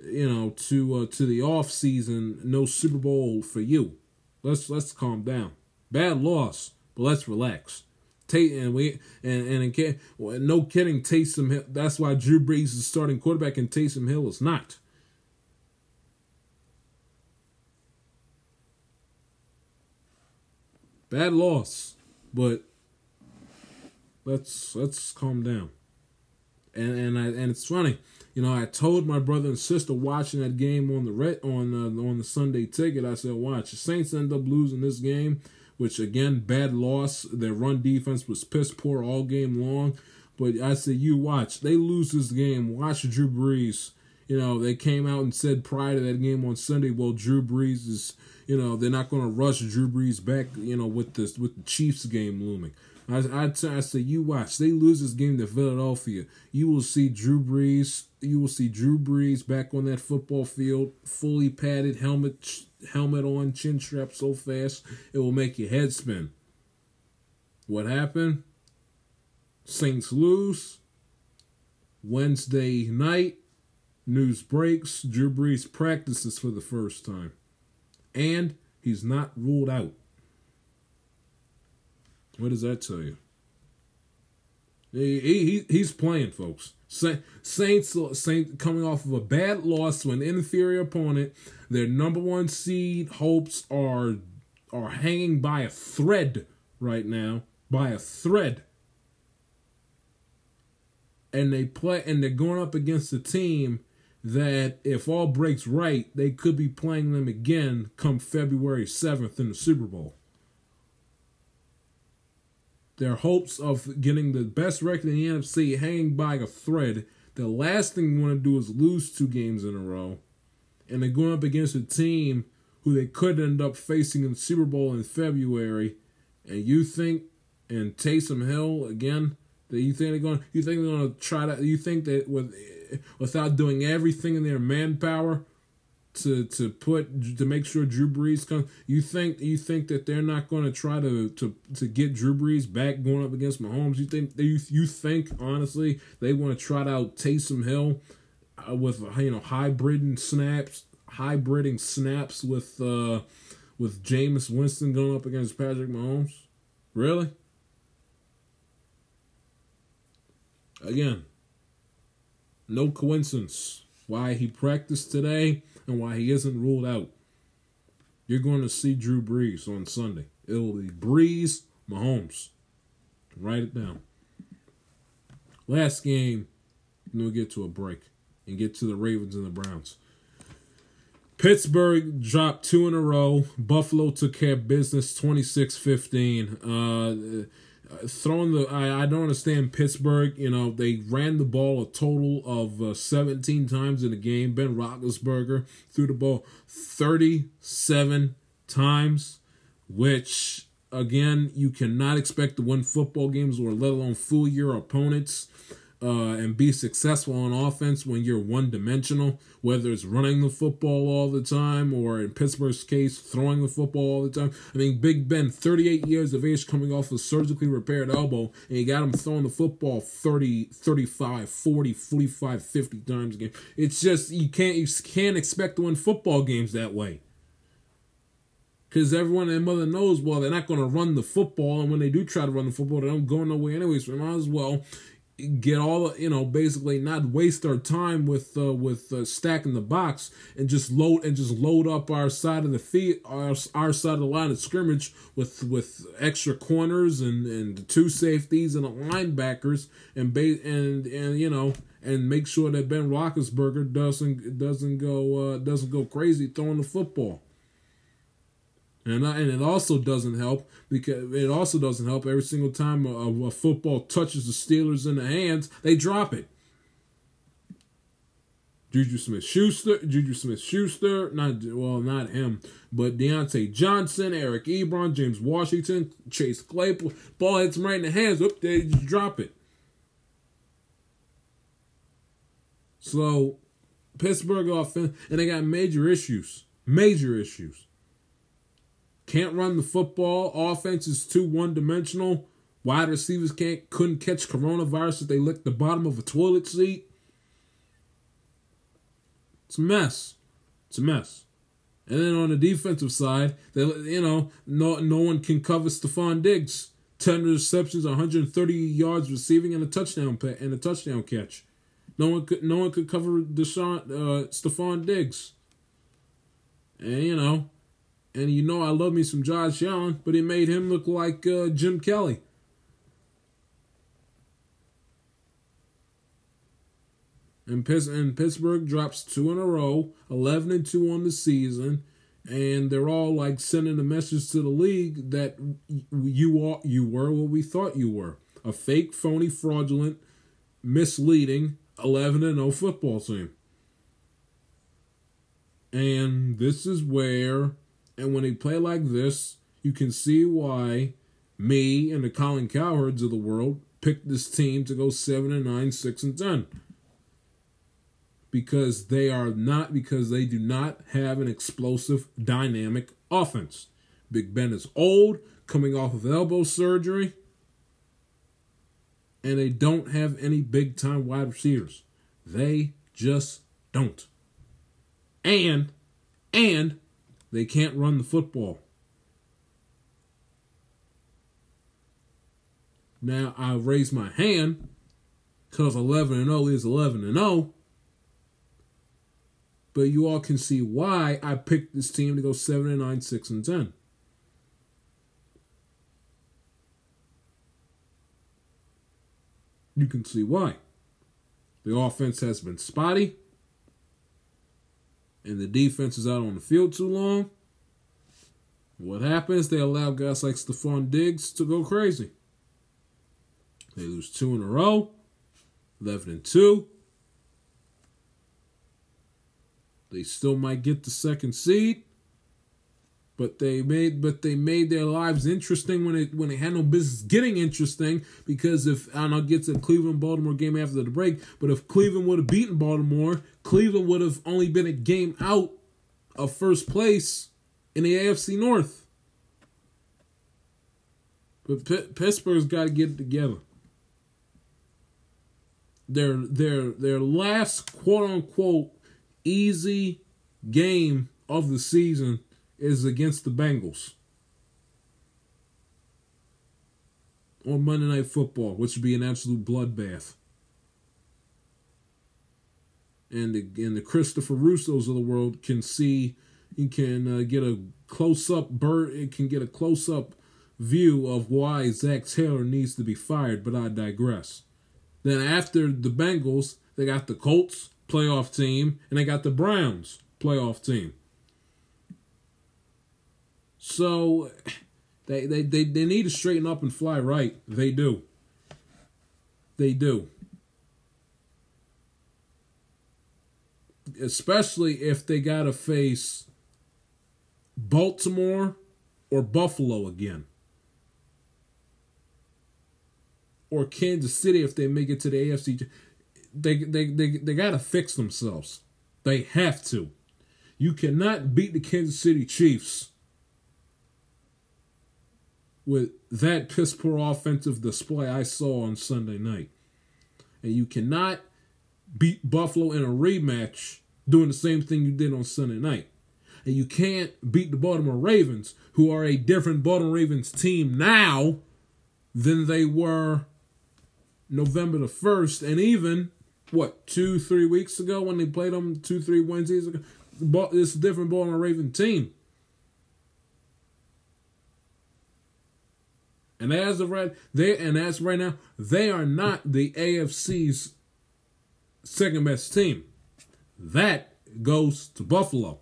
uh, you know to uh, to the off season. No Super Bowl for you. Let's let's calm down. Bad loss, but let's relax. Tate and we and and again, no kidding. Taysom Hill. That's why Drew Brees is starting quarterback and Taysom Hill is not. Bad loss, but let's let's calm down. And and I and it's funny you know, I told my brother and sister watching that game on the red on on the Sunday ticket. I said, "Watch the Saints end up losing this game." Which again, bad loss. Their run defense was piss poor all game long. But I said, you watch. They lose this game. Watch Drew Brees. You know, they came out and said prior to that game on Sunday, well, Drew Brees is, you know, they're not going to rush Drew Brees back, you know, with this with the Chiefs game looming. I, I, I say, you watch. They lose this game to Philadelphia. You will see Drew Brees. You will see Drew Brees back on that football field, fully padded, helmet helmet on, chin strap so fast it will make your head spin. What happened? Saints lose. Wednesday night, news breaks. Drew Brees practices for the first time. And he's not ruled out. What does that tell you? He, he he's playing, folks. Saints Saint coming off of a bad loss to an inferior opponent. Their number one seed hopes are are hanging by a thread right now, by a thread. And they play and they're going up against a team that if all breaks right, they could be playing them again come February 7th in the Super Bowl their hopes of getting the best record in the NFC hanging by a thread. The last thing you want to do is lose two games in a row. And they're going up against a team who they could end up facing in the Super Bowl in February. And you think, and Taysom Hill again, that you think they're going, you think they're going to try to, you think that with, without doing everything in their manpower, to to put to make sure Drew Brees comes. You think you think that they're not going to try to to to get Drew Brees back going up against Mahomes? You think you you think honestly they want to try out Taysom Hill uh, with you know hybriding snaps, hybriding snaps with uh, with Jameis Winston going up against Patrick Mahomes? Really? Again, no coincidence why he practiced today and why he isn't ruled out. You're going to see Drew Brees on Sunday. It'll be Brees, Mahomes. Write it down. Last game, then we'll get to a break and get to the Ravens and the Browns. Pittsburgh dropped two in a row. Buffalo took care of business 26 15. Uh, throwing the I, I don't understand Pittsburgh. You know they ran the ball a total of uh, 17 times in the game. Ben Roethlisberger threw the ball 37 times, which again you cannot expect to win football games or let alone fool your opponents uh, and be successful on offense when you're one dimensional, whether it's running the football all the time or in Pittsburgh's case, throwing the football all the time. I mean, Big Ben, 38 years of age, coming off a surgically repaired elbow, and you got him throwing the football 30, 35, 40, 45, 50 times a game. It's just, you can't, you can't expect to win football games that way. Because everyone and mother knows, well, they're not going to run the football. And when they do try to run the football, they don't go nowhere anyways. So might as well get all you know basically not waste our time with uh, with uh, stacking the box and just load and just load up our side of the feet our, our side of the line of scrimmage with with extra corners and and two safeties and the linebackers and ba- and and you know and make sure that Ben Roethlisberger doesn't doesn't go uh, doesn't go crazy throwing the football and, and it also doesn't help because it also doesn't help every single time a, a football touches the Steelers in the hands, they drop it. Juju Smith Schuster, Juju Smith Schuster, not well, not him, but Diontae Johnson, Eric Ebron, James Washington, Chase Claypool, ball hits him right in the hands. Up they just drop it. So Pittsburgh offense, and they got major issues, major issues. Can't run the football. Offense is too one dimensional. Wide receivers can't couldn't catch coronavirus if they licked the bottom of a toilet seat. It's a mess. It's a mess. And then on the defensive side, they you know no no one can cover Stefon Diggs. Ten receptions, 130 yards receiving, and a touchdown and a touchdown catch. No one could no one could cover Deshaun uh, Stefon Diggs. And you know and you know I love me some Josh Allen, but he made him look like uh, Jim Kelly. And, Pittsburgh drops two in a row, 11 and 2 on the season, and they're all like sending a message to the league that you are you were what we thought you were. A fake, phony, fraudulent, misleading 11 and 0 football team. And this is where and when they play like this, you can see why me and the Colin Cowherds of the world picked this team to go 7 and 9, 6 and 10. Because they are not because they do not have an explosive dynamic offense. Big Ben is old, coming off of elbow surgery, and they don't have any big time wide receivers. They just don't. And and they can't run the football. Now I raise my hand because 11 and 0 is 11 and 0. But you all can see why I picked this team to go 7 and 9, 6 and 10. You can see why. The offense has been spotty and the defense is out on the field too long, what happens? They allow guys like Stefon Diggs to go crazy. They lose two in a row, 11 and 2. They still might get the second seed, but they made but they made their lives interesting when it when they had no business getting interesting because if and I'll get to Cleveland Baltimore game after the break, but if Cleveland would have beaten Baltimore, Cleveland would have only been a game out of first place in the AFC North. But P- Pittsburgh's got to get it together. Their their their last quote unquote easy game of the season is against the Bengals on Monday Night Football, which would be an absolute bloodbath. And the, and the Christopher Russos of the world can see, you can uh, get a close up bird, it can get a close up view of why Zac Taylor needs to be fired, but I digress. Then after the Bengals, they got the Colts playoff team, and they got the Browns playoff team. So they, they, they, they need to straighten up and fly right. They do. They do. Especially if they got to face Baltimore or Buffalo again. Or Kansas City if they make it to the AFC. They, they, they, they got to fix themselves. They have to. You cannot beat the Kansas City Chiefs with that piss poor offensive display I saw on Sunday night. And you cannot beat Buffalo in a rematch doing the same thing you did on Sunday night. And you can't beat the Baltimore Ravens, who are a different Baltimore Ravens team now than they were November the 1st. And even, what, two, three weeks ago when they played them, two, three Wednesdays ago? It's a different Baltimore Raven team. And as of right they and as right now, they are not the AFC's second best team. That goes to Buffalo.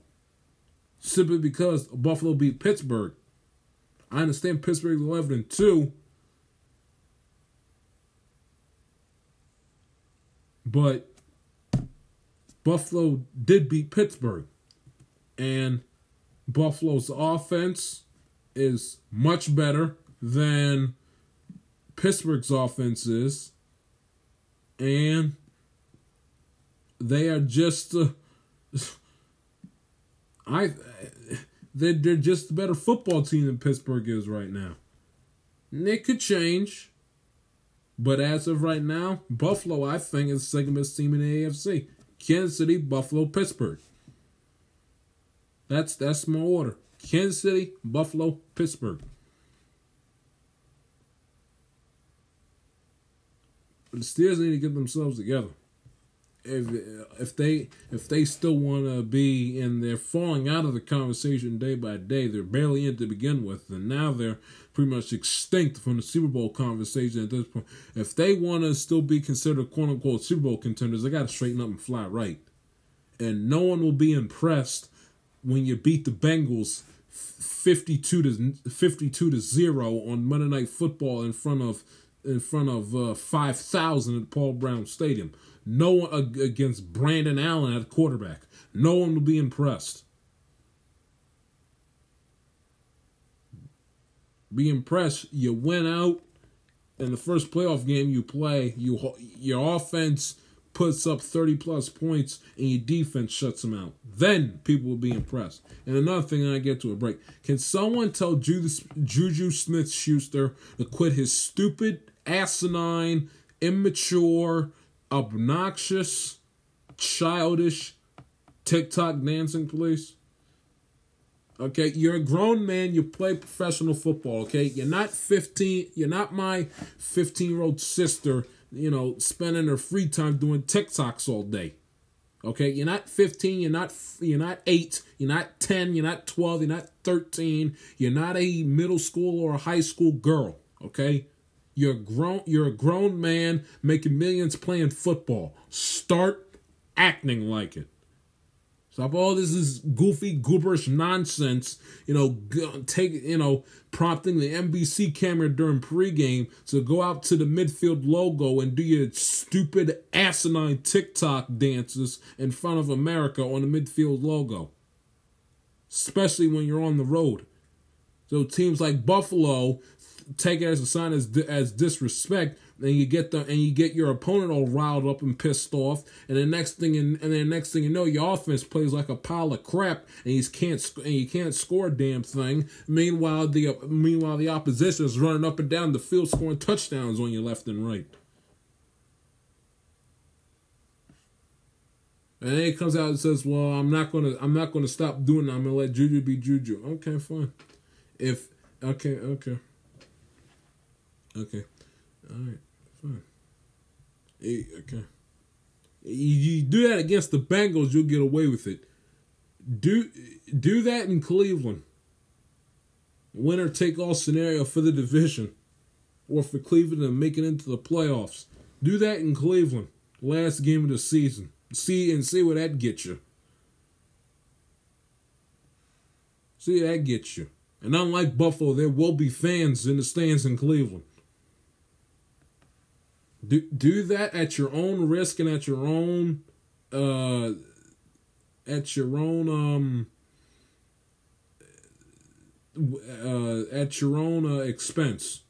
Simply because Buffalo beat Pittsburgh. I understand Pittsburgh's 11 and 2. But Buffalo did beat Pittsburgh. And Buffalo's offense is much better than Pittsburgh's offense is. And they are just uh, I they're, they're just a better football team than Pittsburgh is right now. And it could change. But as of right now, Buffalo, I think, is the second best team in the AFC. Kansas City, Buffalo, Pittsburgh. That's that's my order. Kansas City, Buffalo, Pittsburgh. The Steelers need to get themselves together. If if they if they still want to be and they're falling out of the conversation day by day, they're barely in to begin with, and now they're pretty much extinct from the Super Bowl conversation at this point. If they want to still be considered quote unquote Super Bowl contenders, they got to straighten up and fly right. And no one will be impressed when you beat the Bengals 52 to 52 to 0 on Monday Night Football in front of in front of uh, 5,000 at Paul Brown Stadium. No one against Brandon Allen at quarterback. No one will be impressed. Be impressed. You went out in the first playoff game you play. You your offense puts up 30 plus points and your defense shuts them out. Then people will be impressed. And another thing, and I get to a break. Can someone tell Juju Smith Schuster to quit his stupid asinine, immature, obnoxious, childish TikTok dancing, please? Okay, you're a grown man, you play professional football, okay? You're not 15, you're not my 15 year old sister, you know, spending her free time doing TikToks all day. Okay, you're not 15, you're not you're not 8, you're not 10, you're not 12, you're not 13, you're not a middle school or a high school girl, okay? You're grown. You're a grown man making millions playing football. Start acting like it. Stop all this is goofy, gooberish nonsense. You know, take you know, prompting the NBC camera during pregame to go out to the midfield logo and do your stupid asinine TikTok dances in front of America on the midfield logo. Especially when you're on the road. So teams like Buffalo take it as a sign as as disrespect, and you get the and you get your opponent all riled up and pissed off, and the next thing and, and then next thing you know, your offense plays like a pile of crap, and you can't and you can't score a damn thing. Meanwhile, the meanwhile the opposition is running up and down the field scoring touchdowns on you left and right. And then he comes out and says, "Well, I'm not gonna, I'm not gonna stop doing that. I'm gonna let Juju be Juju." Okay, fine. If okay, okay, okay, all right. Okay. You, do that against the Bengals, you'll get away with it. Do do that in Cleveland. Winner take all scenario for the division, or for Cleveland to make it into the playoffs. Do that in Cleveland. Last game of the season. See and see what that gets you. See that gets you. And unlike Buffalo, there will be fans in the stands in Cleveland. Do do that at your own risk and at your own uh at your own um uh at your own uh, expense.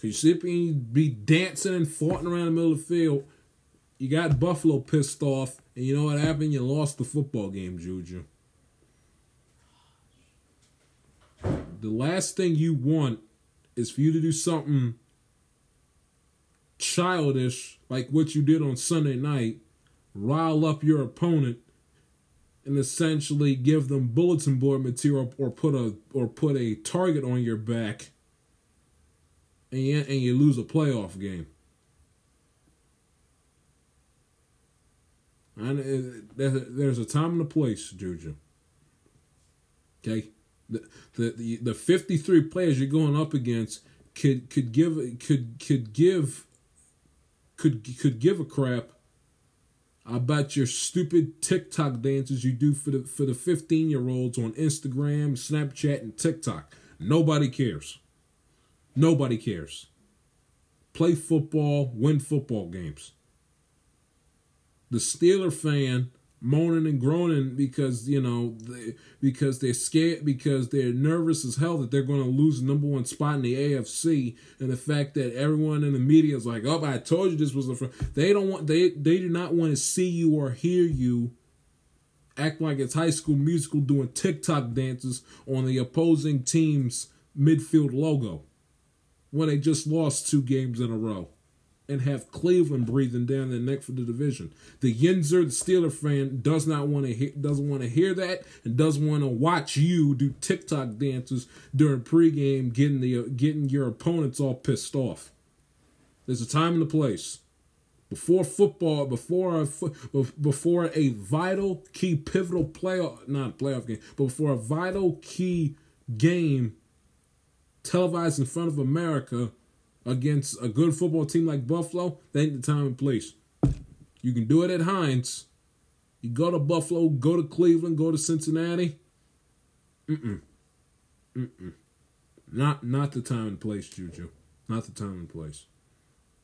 Cause you and be dancing and farting around the middle of the field. You got Buffalo pissed off, and you know what happened? You lost the football game, Juju. The last thing you want is for you to do something childish like what you did on Sunday night, rile up your opponent, and essentially give them bulletin board material or put a or put a target on your back, and you, and you lose a playoff game. And there's a time and a place, Juju. Okay the the the 53 players you're going up against could could give could could give could could give a crap about your stupid TikTok dances you do for the for the 15 year olds on Instagram, Snapchat, and TikTok. Nobody cares. Nobody cares. Play football, win football games. The Steeler fan moaning and groaning because you know they, because they're scared because they're nervous as hell that they're going to lose the number one spot in the AFC and the fact that everyone in the media is like oh I told you this was the front. they don't want they they do not want to see you or hear you act like it's high school musical doing TikTok dances on the opposing team's midfield logo when they just lost two games in a row and have Cleveland breathing down their neck for the division. The Yinzer, the Steeler fan, does not want to hear, doesn't want to hear that, and doesn't want to watch you do TikTok dances during pregame, getting the getting your opponents all pissed off. There's a time and a place. Before football, before a before a vital key pivotal playoff, not playoff game, but before a vital key game televised in front of America against a good football team like Buffalo, that ain't the time and place. You can do it at Heinz. You go to Buffalo, go to Cleveland, go to Cincinnati. Mm-mm. Mm-mm. Not not the time and place, Juju. Not the time and place.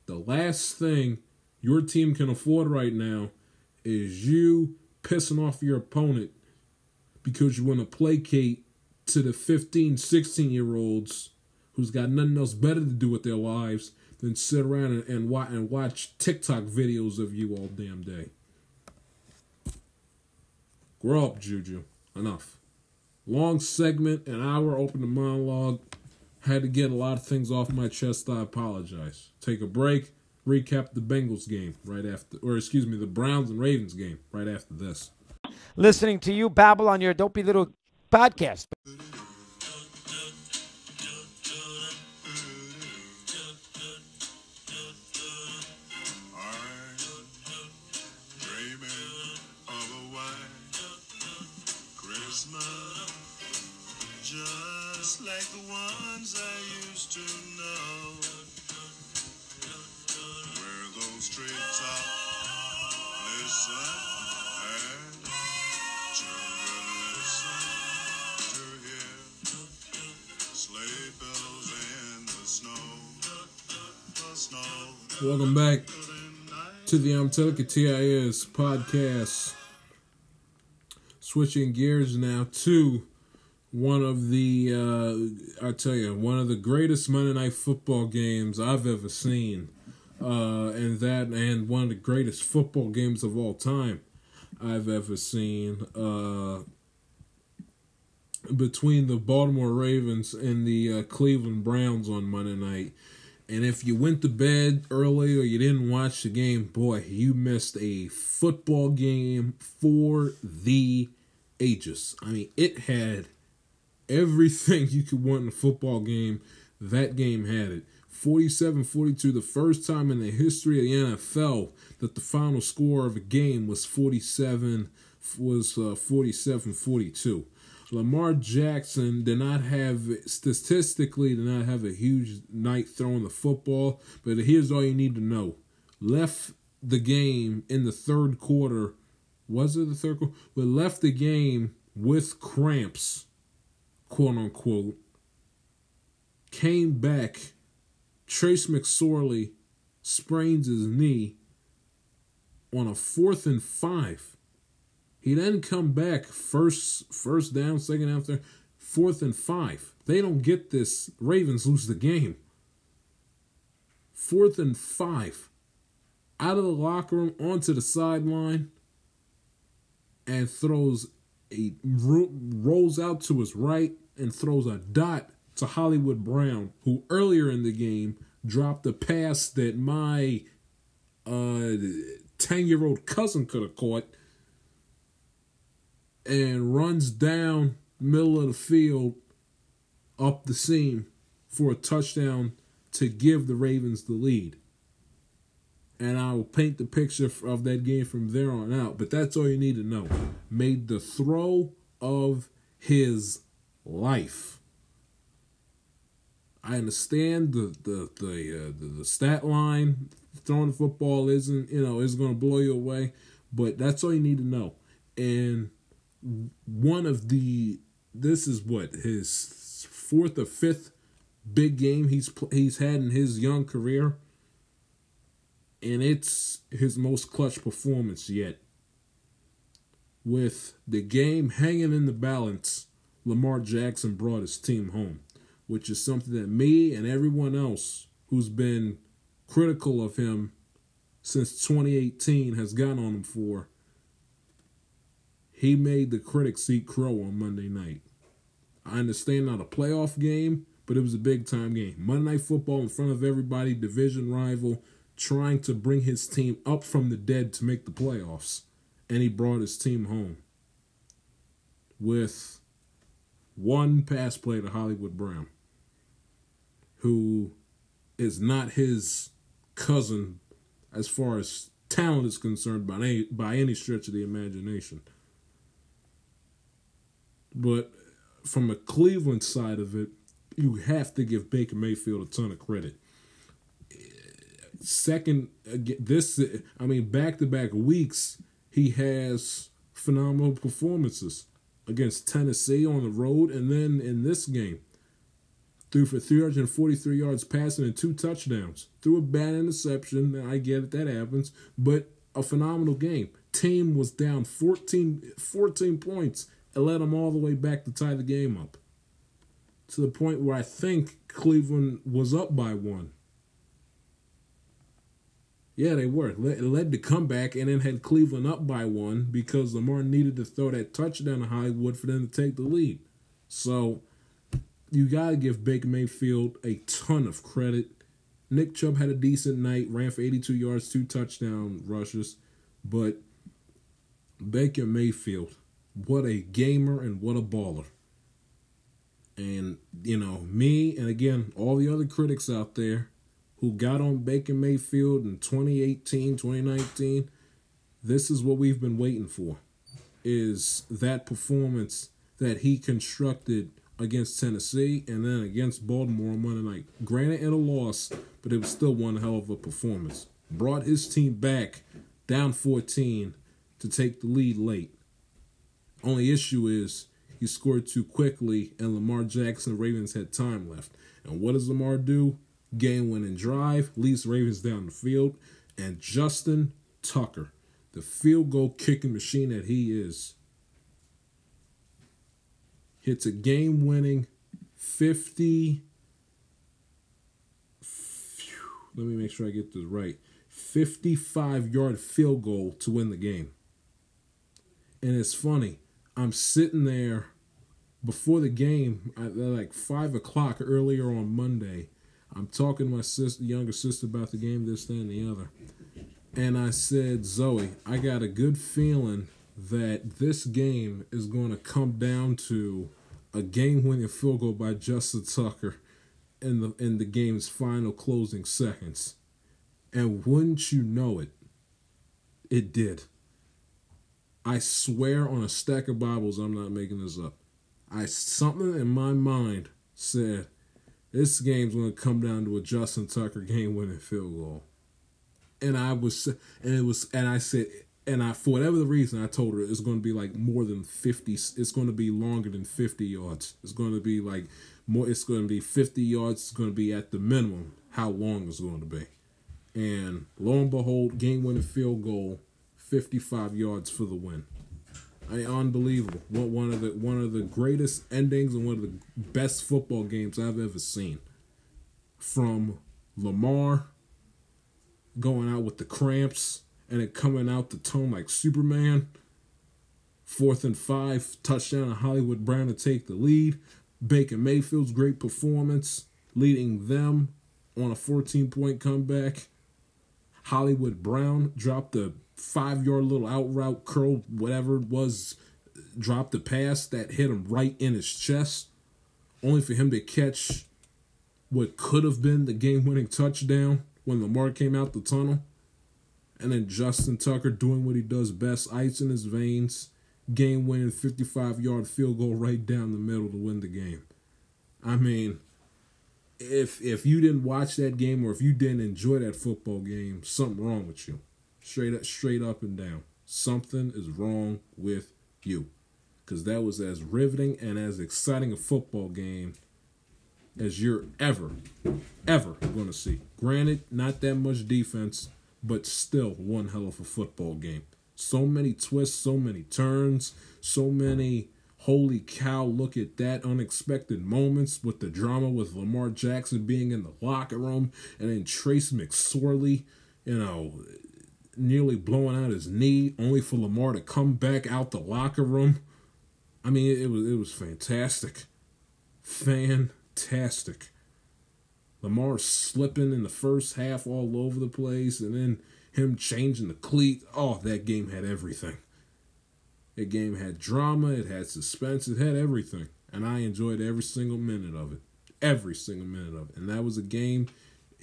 The last thing your team can afford right now is you pissing off your opponent because you want to placate to the 15, 16 year olds who's got nothing else better to do with their lives than sit around and, and, watch, and watch TikTok videos of you all damn day. Grow up, Juju. Enough. Long segment, an hour, open the monologue. Had to get a lot of things off my chest. I apologize. Take a break. Recap the Bengals game right after, or excuse me, the Browns and Ravens game right after this. Listening to you babble on your dopey little podcast. Welcome back to the Amtelica TIS podcast. Switching gears now to one of the, uh, I tell you, one of the greatest Monday Night Football games I've ever seen. Uh, and that, and one of the greatest football games of all time I've ever seen. Uh, between the Baltimore Ravens and the uh, Cleveland Browns on Monday night And if you went to bed early or you didn't watch the game, boy, you missed a football game for the ages. I mean, it had everything you could want in a football game. That game had it. 47 42, the first time in the history of the NFL that the final score of a game was 47 was uh, 47 42. Lamar Jackson did not have statistically did not have a huge night throwing the football, but here's all you need to know: left the game in the third quarter. Was it the third quarter? But left the game with cramps, quote unquote. Came back. Trace McSorley sprains his knee on a fourth and five he then come back first first down, second after, fourth and five. They don't get this. Ravens lose the game. Fourth and five. Out of the locker room onto the sideline and throws a rolls out to his right and throws a dot to Hollywood Brown, who earlier in the game dropped a pass that my uh 10 year old cousin could have caught and runs down middle of the field up the seam for a touchdown to give the Ravens the lead. And I will paint the picture of that game from there on out. But that's all you need to know. Made the throw of his life. I understand the the the uh, the, the, stat line throwing the football isn't you know is going to blow you away, but that's all you need to know. And one of the this is what his fourth or fifth big game he's he's had in his young career. And it's his most clutch performance yet. With the game hanging in the balance Lamar Jackson brought his team home which is something that me and everyone else who's been critical of him since 2018 has gotten on him for he made the critics eat crow on Monday night. I understand not a playoff game, but it was a big time game. Monday Night Football in front of everybody, division rival, trying to bring his team up from the dead to make the playoffs. And he brought his team home with one pass play to Hollywood Brown, who is not his cousin as far as talent is concerned by any, by any stretch of the imagination. But from a Cleveland side of it, you have to give Baker Mayfield a ton of credit. Second, this I mean, back to back weeks, he has phenomenal performances against Tennessee on the road, and then in this game, threw for 343 yards passing and two touchdowns. Threw a bad interception. I get it, that happens, but a phenomenal game. Team was down 14, 14 points led them all the way back to tie the game up. To the point where I think Cleveland was up by one. Yeah, they were. It led to comeback and then had Cleveland up by one because Lamar needed to throw that touchdown to Hollywood for them to take the lead. So you got to give Baker Mayfield a ton of credit. Nick Chubb had a decent night, ran for 82 yards, two touchdown rushes, but Baker Mayfield what a gamer and what a baller. And, you know, me and again, all the other critics out there who got on Baker Mayfield in 2018, 2019, this is what we've been waiting for. Is that performance that he constructed against Tennessee and then against Baltimore on Monday night. Granted, in a loss, but it was still one hell of a performance. Brought his team back down 14 to take the lead late. Only issue is he scored too quickly, and Lamar Jackson Ravens had time left. And what does Lamar do? Game winning drive, leads Ravens down the field, and Justin Tucker, the field goal kicking machine that he is, hits a game winning 50. Let me make sure I get this right. 55 yard field goal to win the game. And it's funny I'm sitting there before the game at like five o'clock earlier on Monday. I'm talking to my sister, younger sister about the game, this, that, and the other. And I said, Zoe, I got a good feeling that this game is going to come down to a game-winning field goal by Justin Tucker in the in the game's final closing seconds. And wouldn't you know it, it did. I swear on a stack of Bibles, I'm not making this up. I something in my mind said this game's to come down to a Justin Tucker game-winning field goal, and I was and it was and I said and I for whatever the reason I told her it's to be like more than fifty. It's to be longer than fifty yards. It's to be like more. It's to be fifty yards. It's to be at the minimum how long it's going to be. And lo and behold, game-winning field goal, fifty-five yards for the win. I mean, unbelievable. One of the one of the greatest endings and one of the best football games I've ever seen. From Lamar going out with the cramps and it coming out the tone like Superman. Fourth and five, touchdown on Hollywood Brown to take the lead. Baker Mayfield's great performance, leading them on a 14 point comeback. Hollywood Brown dropped a five yard little out route curl, whatever it was, dropped the pass that hit him right in his chest, only for him to catch what could have been the game winning touchdown when Lamar came out the tunnel. And then Justin Tucker doing what he does best, ice in his veins, game winning 55 yard field goal right down the middle to win the game. I mean, if if you didn't watch that game or if you didn't enjoy that football game, something wrong with you. Straight up straight up and down. Something is wrong with you. Cause that was as riveting and as exciting a football game as you're ever, ever gonna see. Granted, not that much defense, but still one hell of a football game. So many twists, so many turns, so many holy cow, look at that unexpected moments with the drama with Lamar Jackson being in the locker room and then Trace McSorley, you know, nearly blowing out his knee, only for Lamar to come back out the locker room. I mean, it, was it was fantastic. Fantastic. Lamar slipping in the first half all over the place, and then him changing the cleat. Oh, that game had everything. That game had drama, it had suspense, it had everything. And I enjoyed every single minute of it. Every single minute of it. And that was a game,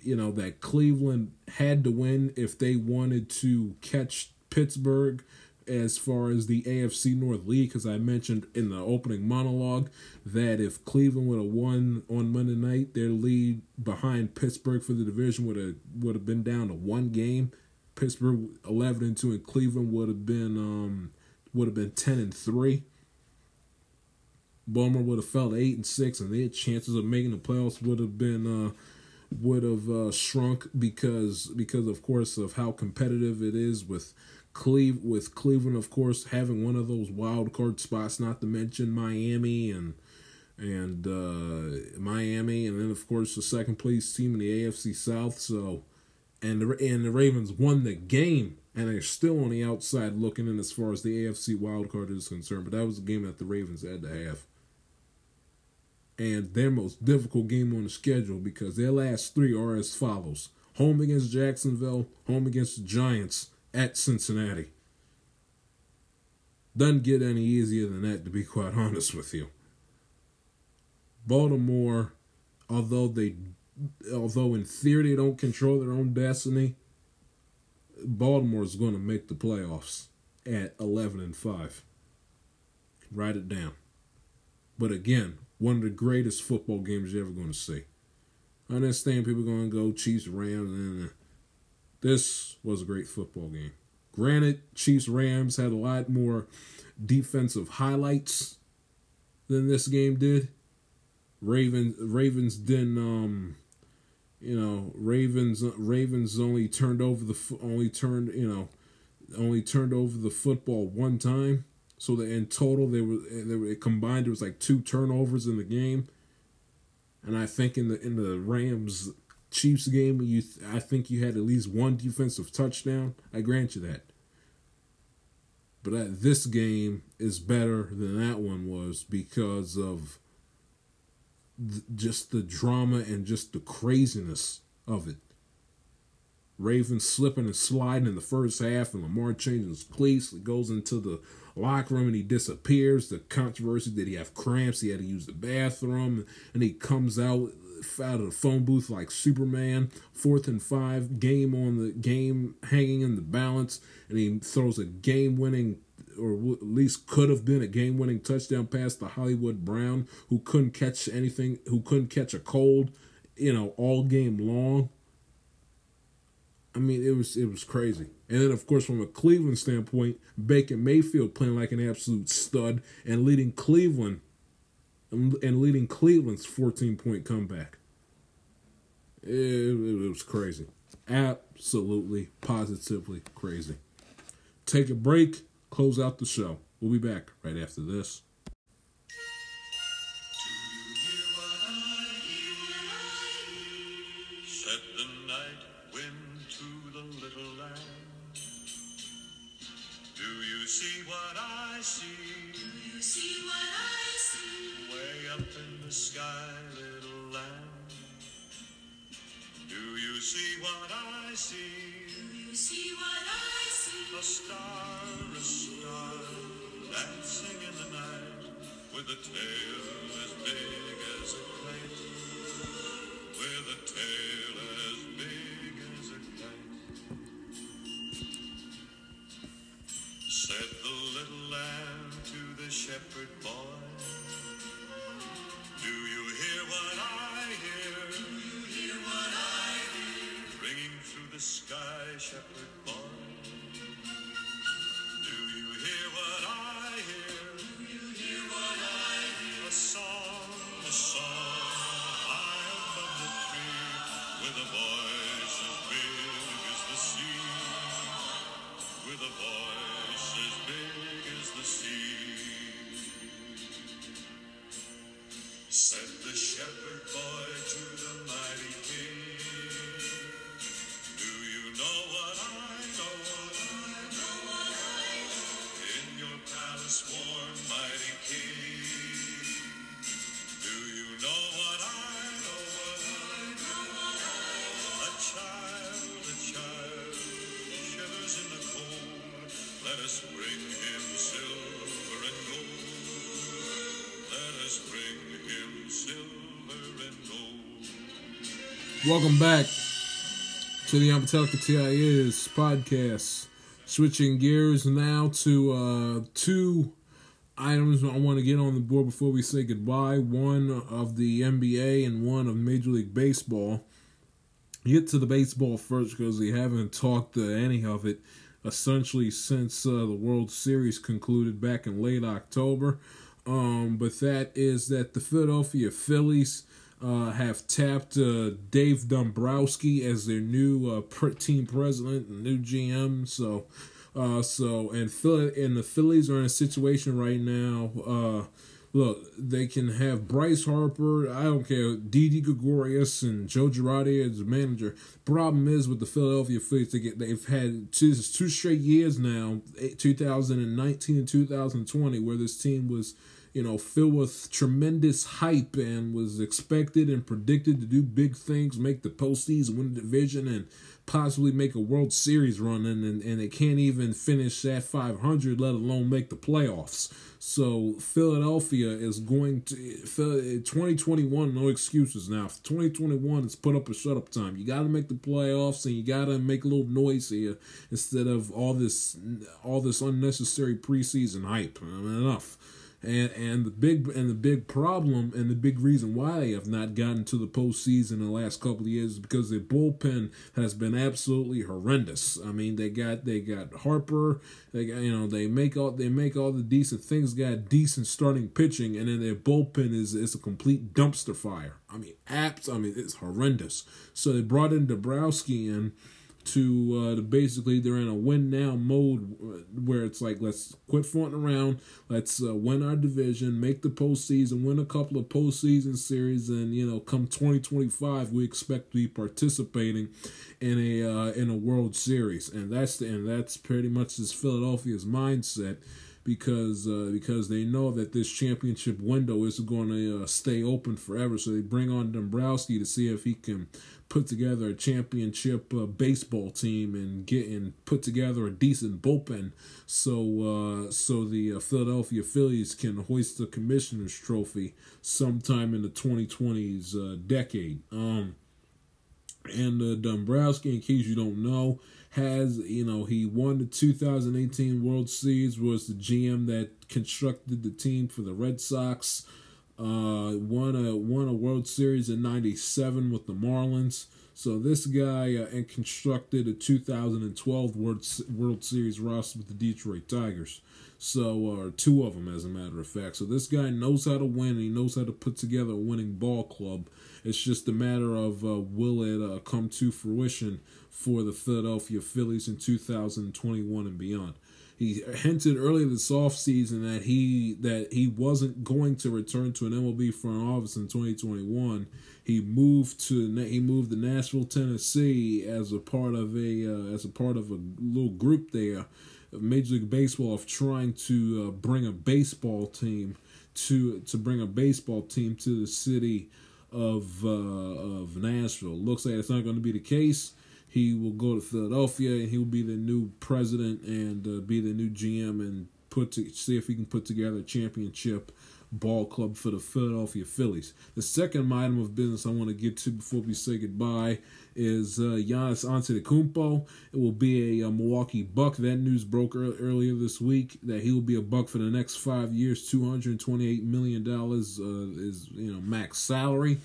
you know, that Cleveland had to win if they wanted to catch Pittsburgh as far as the AFC North League, because I mentioned in the opening monologue that if Cleveland would have won on Monday night, their lead behind Pittsburgh for the division would have would have been down to one game. Pittsburgh eleven and two, and Cleveland would have been um would have been ten and three. Baltimore would have fell to eight and six, and their chances of making the playoffs would have been uh, would have uh, shrunk because because of course of how competitive it is with Cleve with Cleveland, of course, having one of those wild card spots. Not to mention Miami and and uh, Miami, and then of course the second place team in the AFC South. So, and the and the Ravens won the game, and they're still on the outside looking in as far as the AFC wild card is concerned. But that was a game that the Ravens had to have. And their most difficult game on the schedule because their last three are as follows: home against Jacksonville, home against the Giants, at Cincinnati. Doesn't get any easier than that, to be quite honest with you. Baltimore, although they, although in theory they don't control their own destiny, Baltimore is going to make the playoffs at eleven and five. Write it down. But again, one of the greatest football games you're ever going to see. I understand people going to go Chiefs, Rams, and this was a great football game. Granted, Chiefs Rams had a lot more defensive highlights than this game did. Ravens Ravens didn't um you know Ravens Ravens only turned over the only turned you know only turned over the football one time. So that in total they were eh, they were combined. There was like two turnovers in the game, and I think in the in the Rams Chiefs game, you I think you had at least one defensive touchdown. I grant you that. But this game is better than that one was because of th- just the drama and just the craziness of it. Ravens slipping and sliding in the first half, and Lamar changes cleats. He goes into the locker room and he disappears. The controversy that he have cramps, he had to use the bathroom, and he comes out out of the phone booth like Superman. Fourth and five, game on the game hanging in the balance, and he throws a game-winning, or at least could have been a game-winning touchdown pass to Hollywood Brown, who couldn't catch anything, who couldn't catch a cold, you know, all game long. I mean, it was it was crazy. And then, of course, from a Cleveland standpoint, Baker Mayfield playing like an absolute stud and leading Cleveland and leading Cleveland's 14 point comeback. It, it, was crazy. Absolutely, positively crazy. Take a break, close out the show. We'll be back right after this. star, a star, dancing in the night, with a tail as big as a kite, with a tail. Welcome back to the Amatelica TIS podcast. Switching gears now to uh, two items I want to get on the board before we say goodbye. One of the NBA and one of Major League Baseball. Get to the baseball first because we haven't talked uh, any of it essentially since uh, the World Series concluded back in late October. Um, but that is that the Philadelphia Phillies uh, have tapped uh, Dave Dombrowski as their new uh, team president and new GM. So, uh, so and Philly and the Phillies are in a situation right now. Uh, look, they can have Bryce Harper. I don't care. Didi Gregorius and Joe Girardi as manager. Problem is with the Philadelphia Phillies, they get they've had two, two straight years now, 2019 and 2020, where this team was you know, filled with tremendous hype and was expected and predicted to do big things, make the postseason, win the division, and possibly make a World Series run. And, and, and they can't even finish at 500, let alone make the playoffs. So Philadelphia is going to 2021. No excuses now. 2021 is put up a shut up time. You got to make the playoffs and you got to make a little noise here instead of all this all this unnecessary preseason hype. I mean, enough. And and the big and the big problem and the big reason why they have not gotten to the postseason in the last couple of years is because their bullpen has been absolutely horrendous. I mean, they got they got Harper, they got you know they make all they make all the decent things, got decent starting pitching, and then their bullpen is is a complete dumpster fire. I mean, apps. I mean, it's horrendous. So they brought in Dombrowski and to, uh, to basically they're in a win now mode where it's like let's quit fronting around, let's uh, win our division, make the postseason, win a couple of postseason series, and you know come 2025 we expect to be participating in a uh, in a World Series, and that's the, and that's pretty much this Philadelphia's mindset because uh, because they know that this championship window is going to uh, stay open forever. So they bring on Dombrowski to see if he can put together a championship uh, baseball team and get and put together a decent bullpen, so uh, so the uh, Philadelphia Phillies can hoist the Commissioner's Trophy sometime in the 2020s uh, decade. Um, and uh, Dombrowski, in case you don't know, has you know he won the 2018 World Series. Was the GM that constructed the team for the Red Sox. Uh, won a won a World Series in '97 with the Marlins. So this guy uh, and constructed a 2012 World World Series roster with the Detroit Tigers. So, or uh, two of them, as a matter of fact. So this guy knows how to win. he knows how to put together a winning ball club. It's just a matter of uh, will it uh, come to fruition for the Philadelphia Phillies in 2021 and beyond. He hinted earlier this offseason that he that he wasn't going to return to an MLB front office in 2021. He moved to he moved to Nashville, Tennessee as a part of a uh, as a part of a little group there, Major League Baseball of trying to uh, bring a baseball team to to bring a baseball team to the city of uh, of Nashville. Looks like it's not going to be the case. He will go to Philadelphia and he will be the new president and uh, be the new GM and put to see if he can put together a championship ball club for the Philadelphia Phillies. The second item of business I want to get to before we say goodbye is uh, Giannis Antetokounmpo. It will be a, a, Milwaukee Buck. That news broke earlier this week that he will be a Buck for the next five years. Two hundred twenty-eight million dollars uh, is you know max salary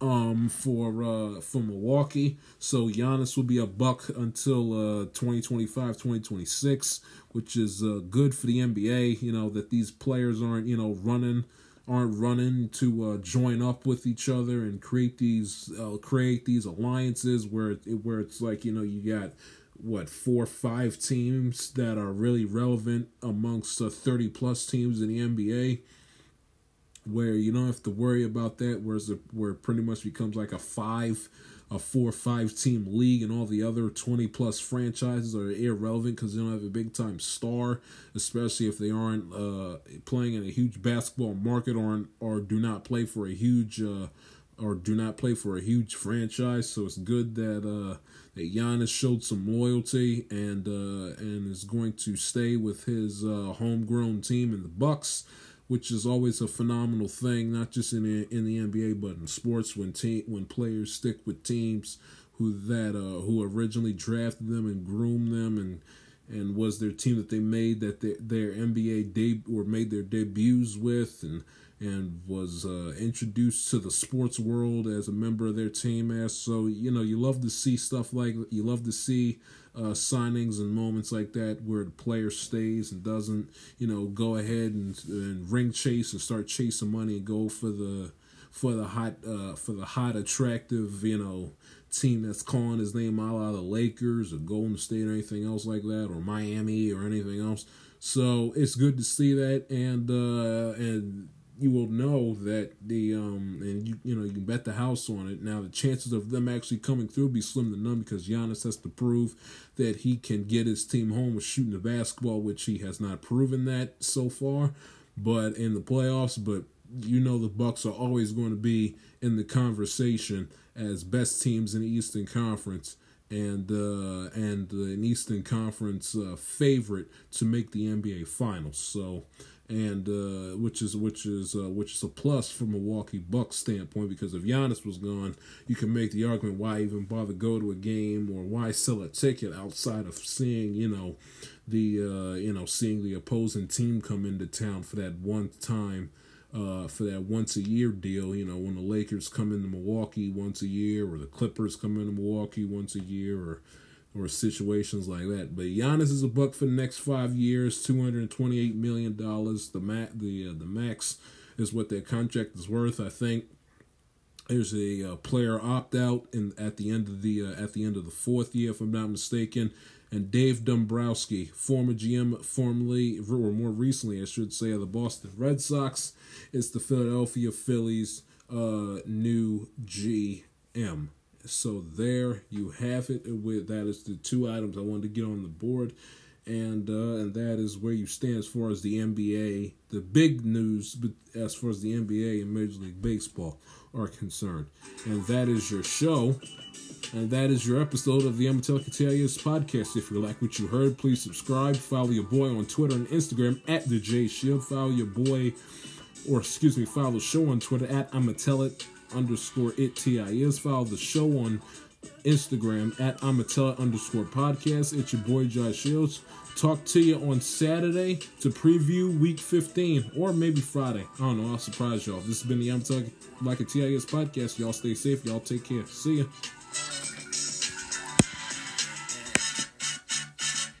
um for uh for Milwaukee. So Giannis will be a buck until uh 2025, 2026, which is uh good for the NBA, you know, that these players aren't, you know, running aren't running to uh, join up with each other and create these uh, create these alliances where it, where it's like, you know, you got what four five teams that are really relevant amongst uh, 30 plus teams in the NBA where you don't have to worry about that. Whereas the, where it pretty much becomes like a five, a four five team league, and all the other twenty plus franchises are irrelevant because they don't have a big time star, especially if they aren't uh, playing in a huge basketball market or or do not play for a huge. Uh, or do not play for a huge franchise, so it's good that uh, that Giannis showed some loyalty and uh, and is going to stay with his uh, homegrown team in the Bucks which is always a phenomenal thing, not just in the, in the NBA but in sports when te- when players stick with teams who that uh, who originally drafted them and groomed them and and was their team that they made that their, their NBA deb or made their debuts with and and was uh, introduced to the sports world as a member of their team as. So you know you love to see stuff like you love to see uh, signings and moments like that where the player stays and doesn't, you know, go ahead and, and ring chase and start chasing money and go for the for the hot uh, for the hot attractive you know team that's calling his name out of the Lakers or Golden State or anything else like that or Miami or anything else. So it's good to see that and uh, and you will know that the um and you you know you can bet the house on it. Now the chances of them actually coming through be slim to none because Giannis has to prove that he can get his team home with shooting the basketball, which he has not proven that so far. But in the playoffs, but you know the Bucks are always going to be in the conversation as best teams in the Eastern Conference and uh, and uh, an Eastern Conference uh, favorite to make the NBA Finals. So and uh, which is which is uh, which is a plus from a Milwaukee Bucks standpoint because if Giannis was gone, you can make the argument why even bother go to a game or why sell a ticket outside of seeing you know the uh, you know seeing the opposing team come into town for that one time. Uh, for that once a year deal, you know, when the Lakers come into Milwaukee once a year, or the Clippers come into Milwaukee once a year, or or situations like that. But Giannis is a buck for the next five years, two hundred twenty-eight million dollars. The max, the uh, the max is what their contract is worth. I think there's a uh, player opt out in at the end of the uh, at the end of the fourth year, if I'm not mistaken. And Dave Dombrowski, former GM, formerly or more recently, I should say, of the Boston Red Sox, is the Philadelphia Phillies' uh, new GM. So there you have it. With that is the two items I wanted to get on the board. and uh, and that is where you stand as far as the NBA, the big news, as far as the NBA and Major League Baseball are concerned, and that is your show. And that is your episode of the Amatelica TIS podcast. If you like what you heard, please subscribe. Follow your boy on Twitter and Instagram at the J Shield. Follow your boy, or excuse me, follow the show on Twitter at Amatelit underscore it TIS. Follow the show on Instagram at Amatella underscore podcast. It's your boy Josh Shields. Talk to you on Saturday to preview week 15 or maybe Friday. I don't know. I'll surprise y'all. This has been the Amatella Like a TIS podcast. Y'all stay safe. Y'all take care. See ya.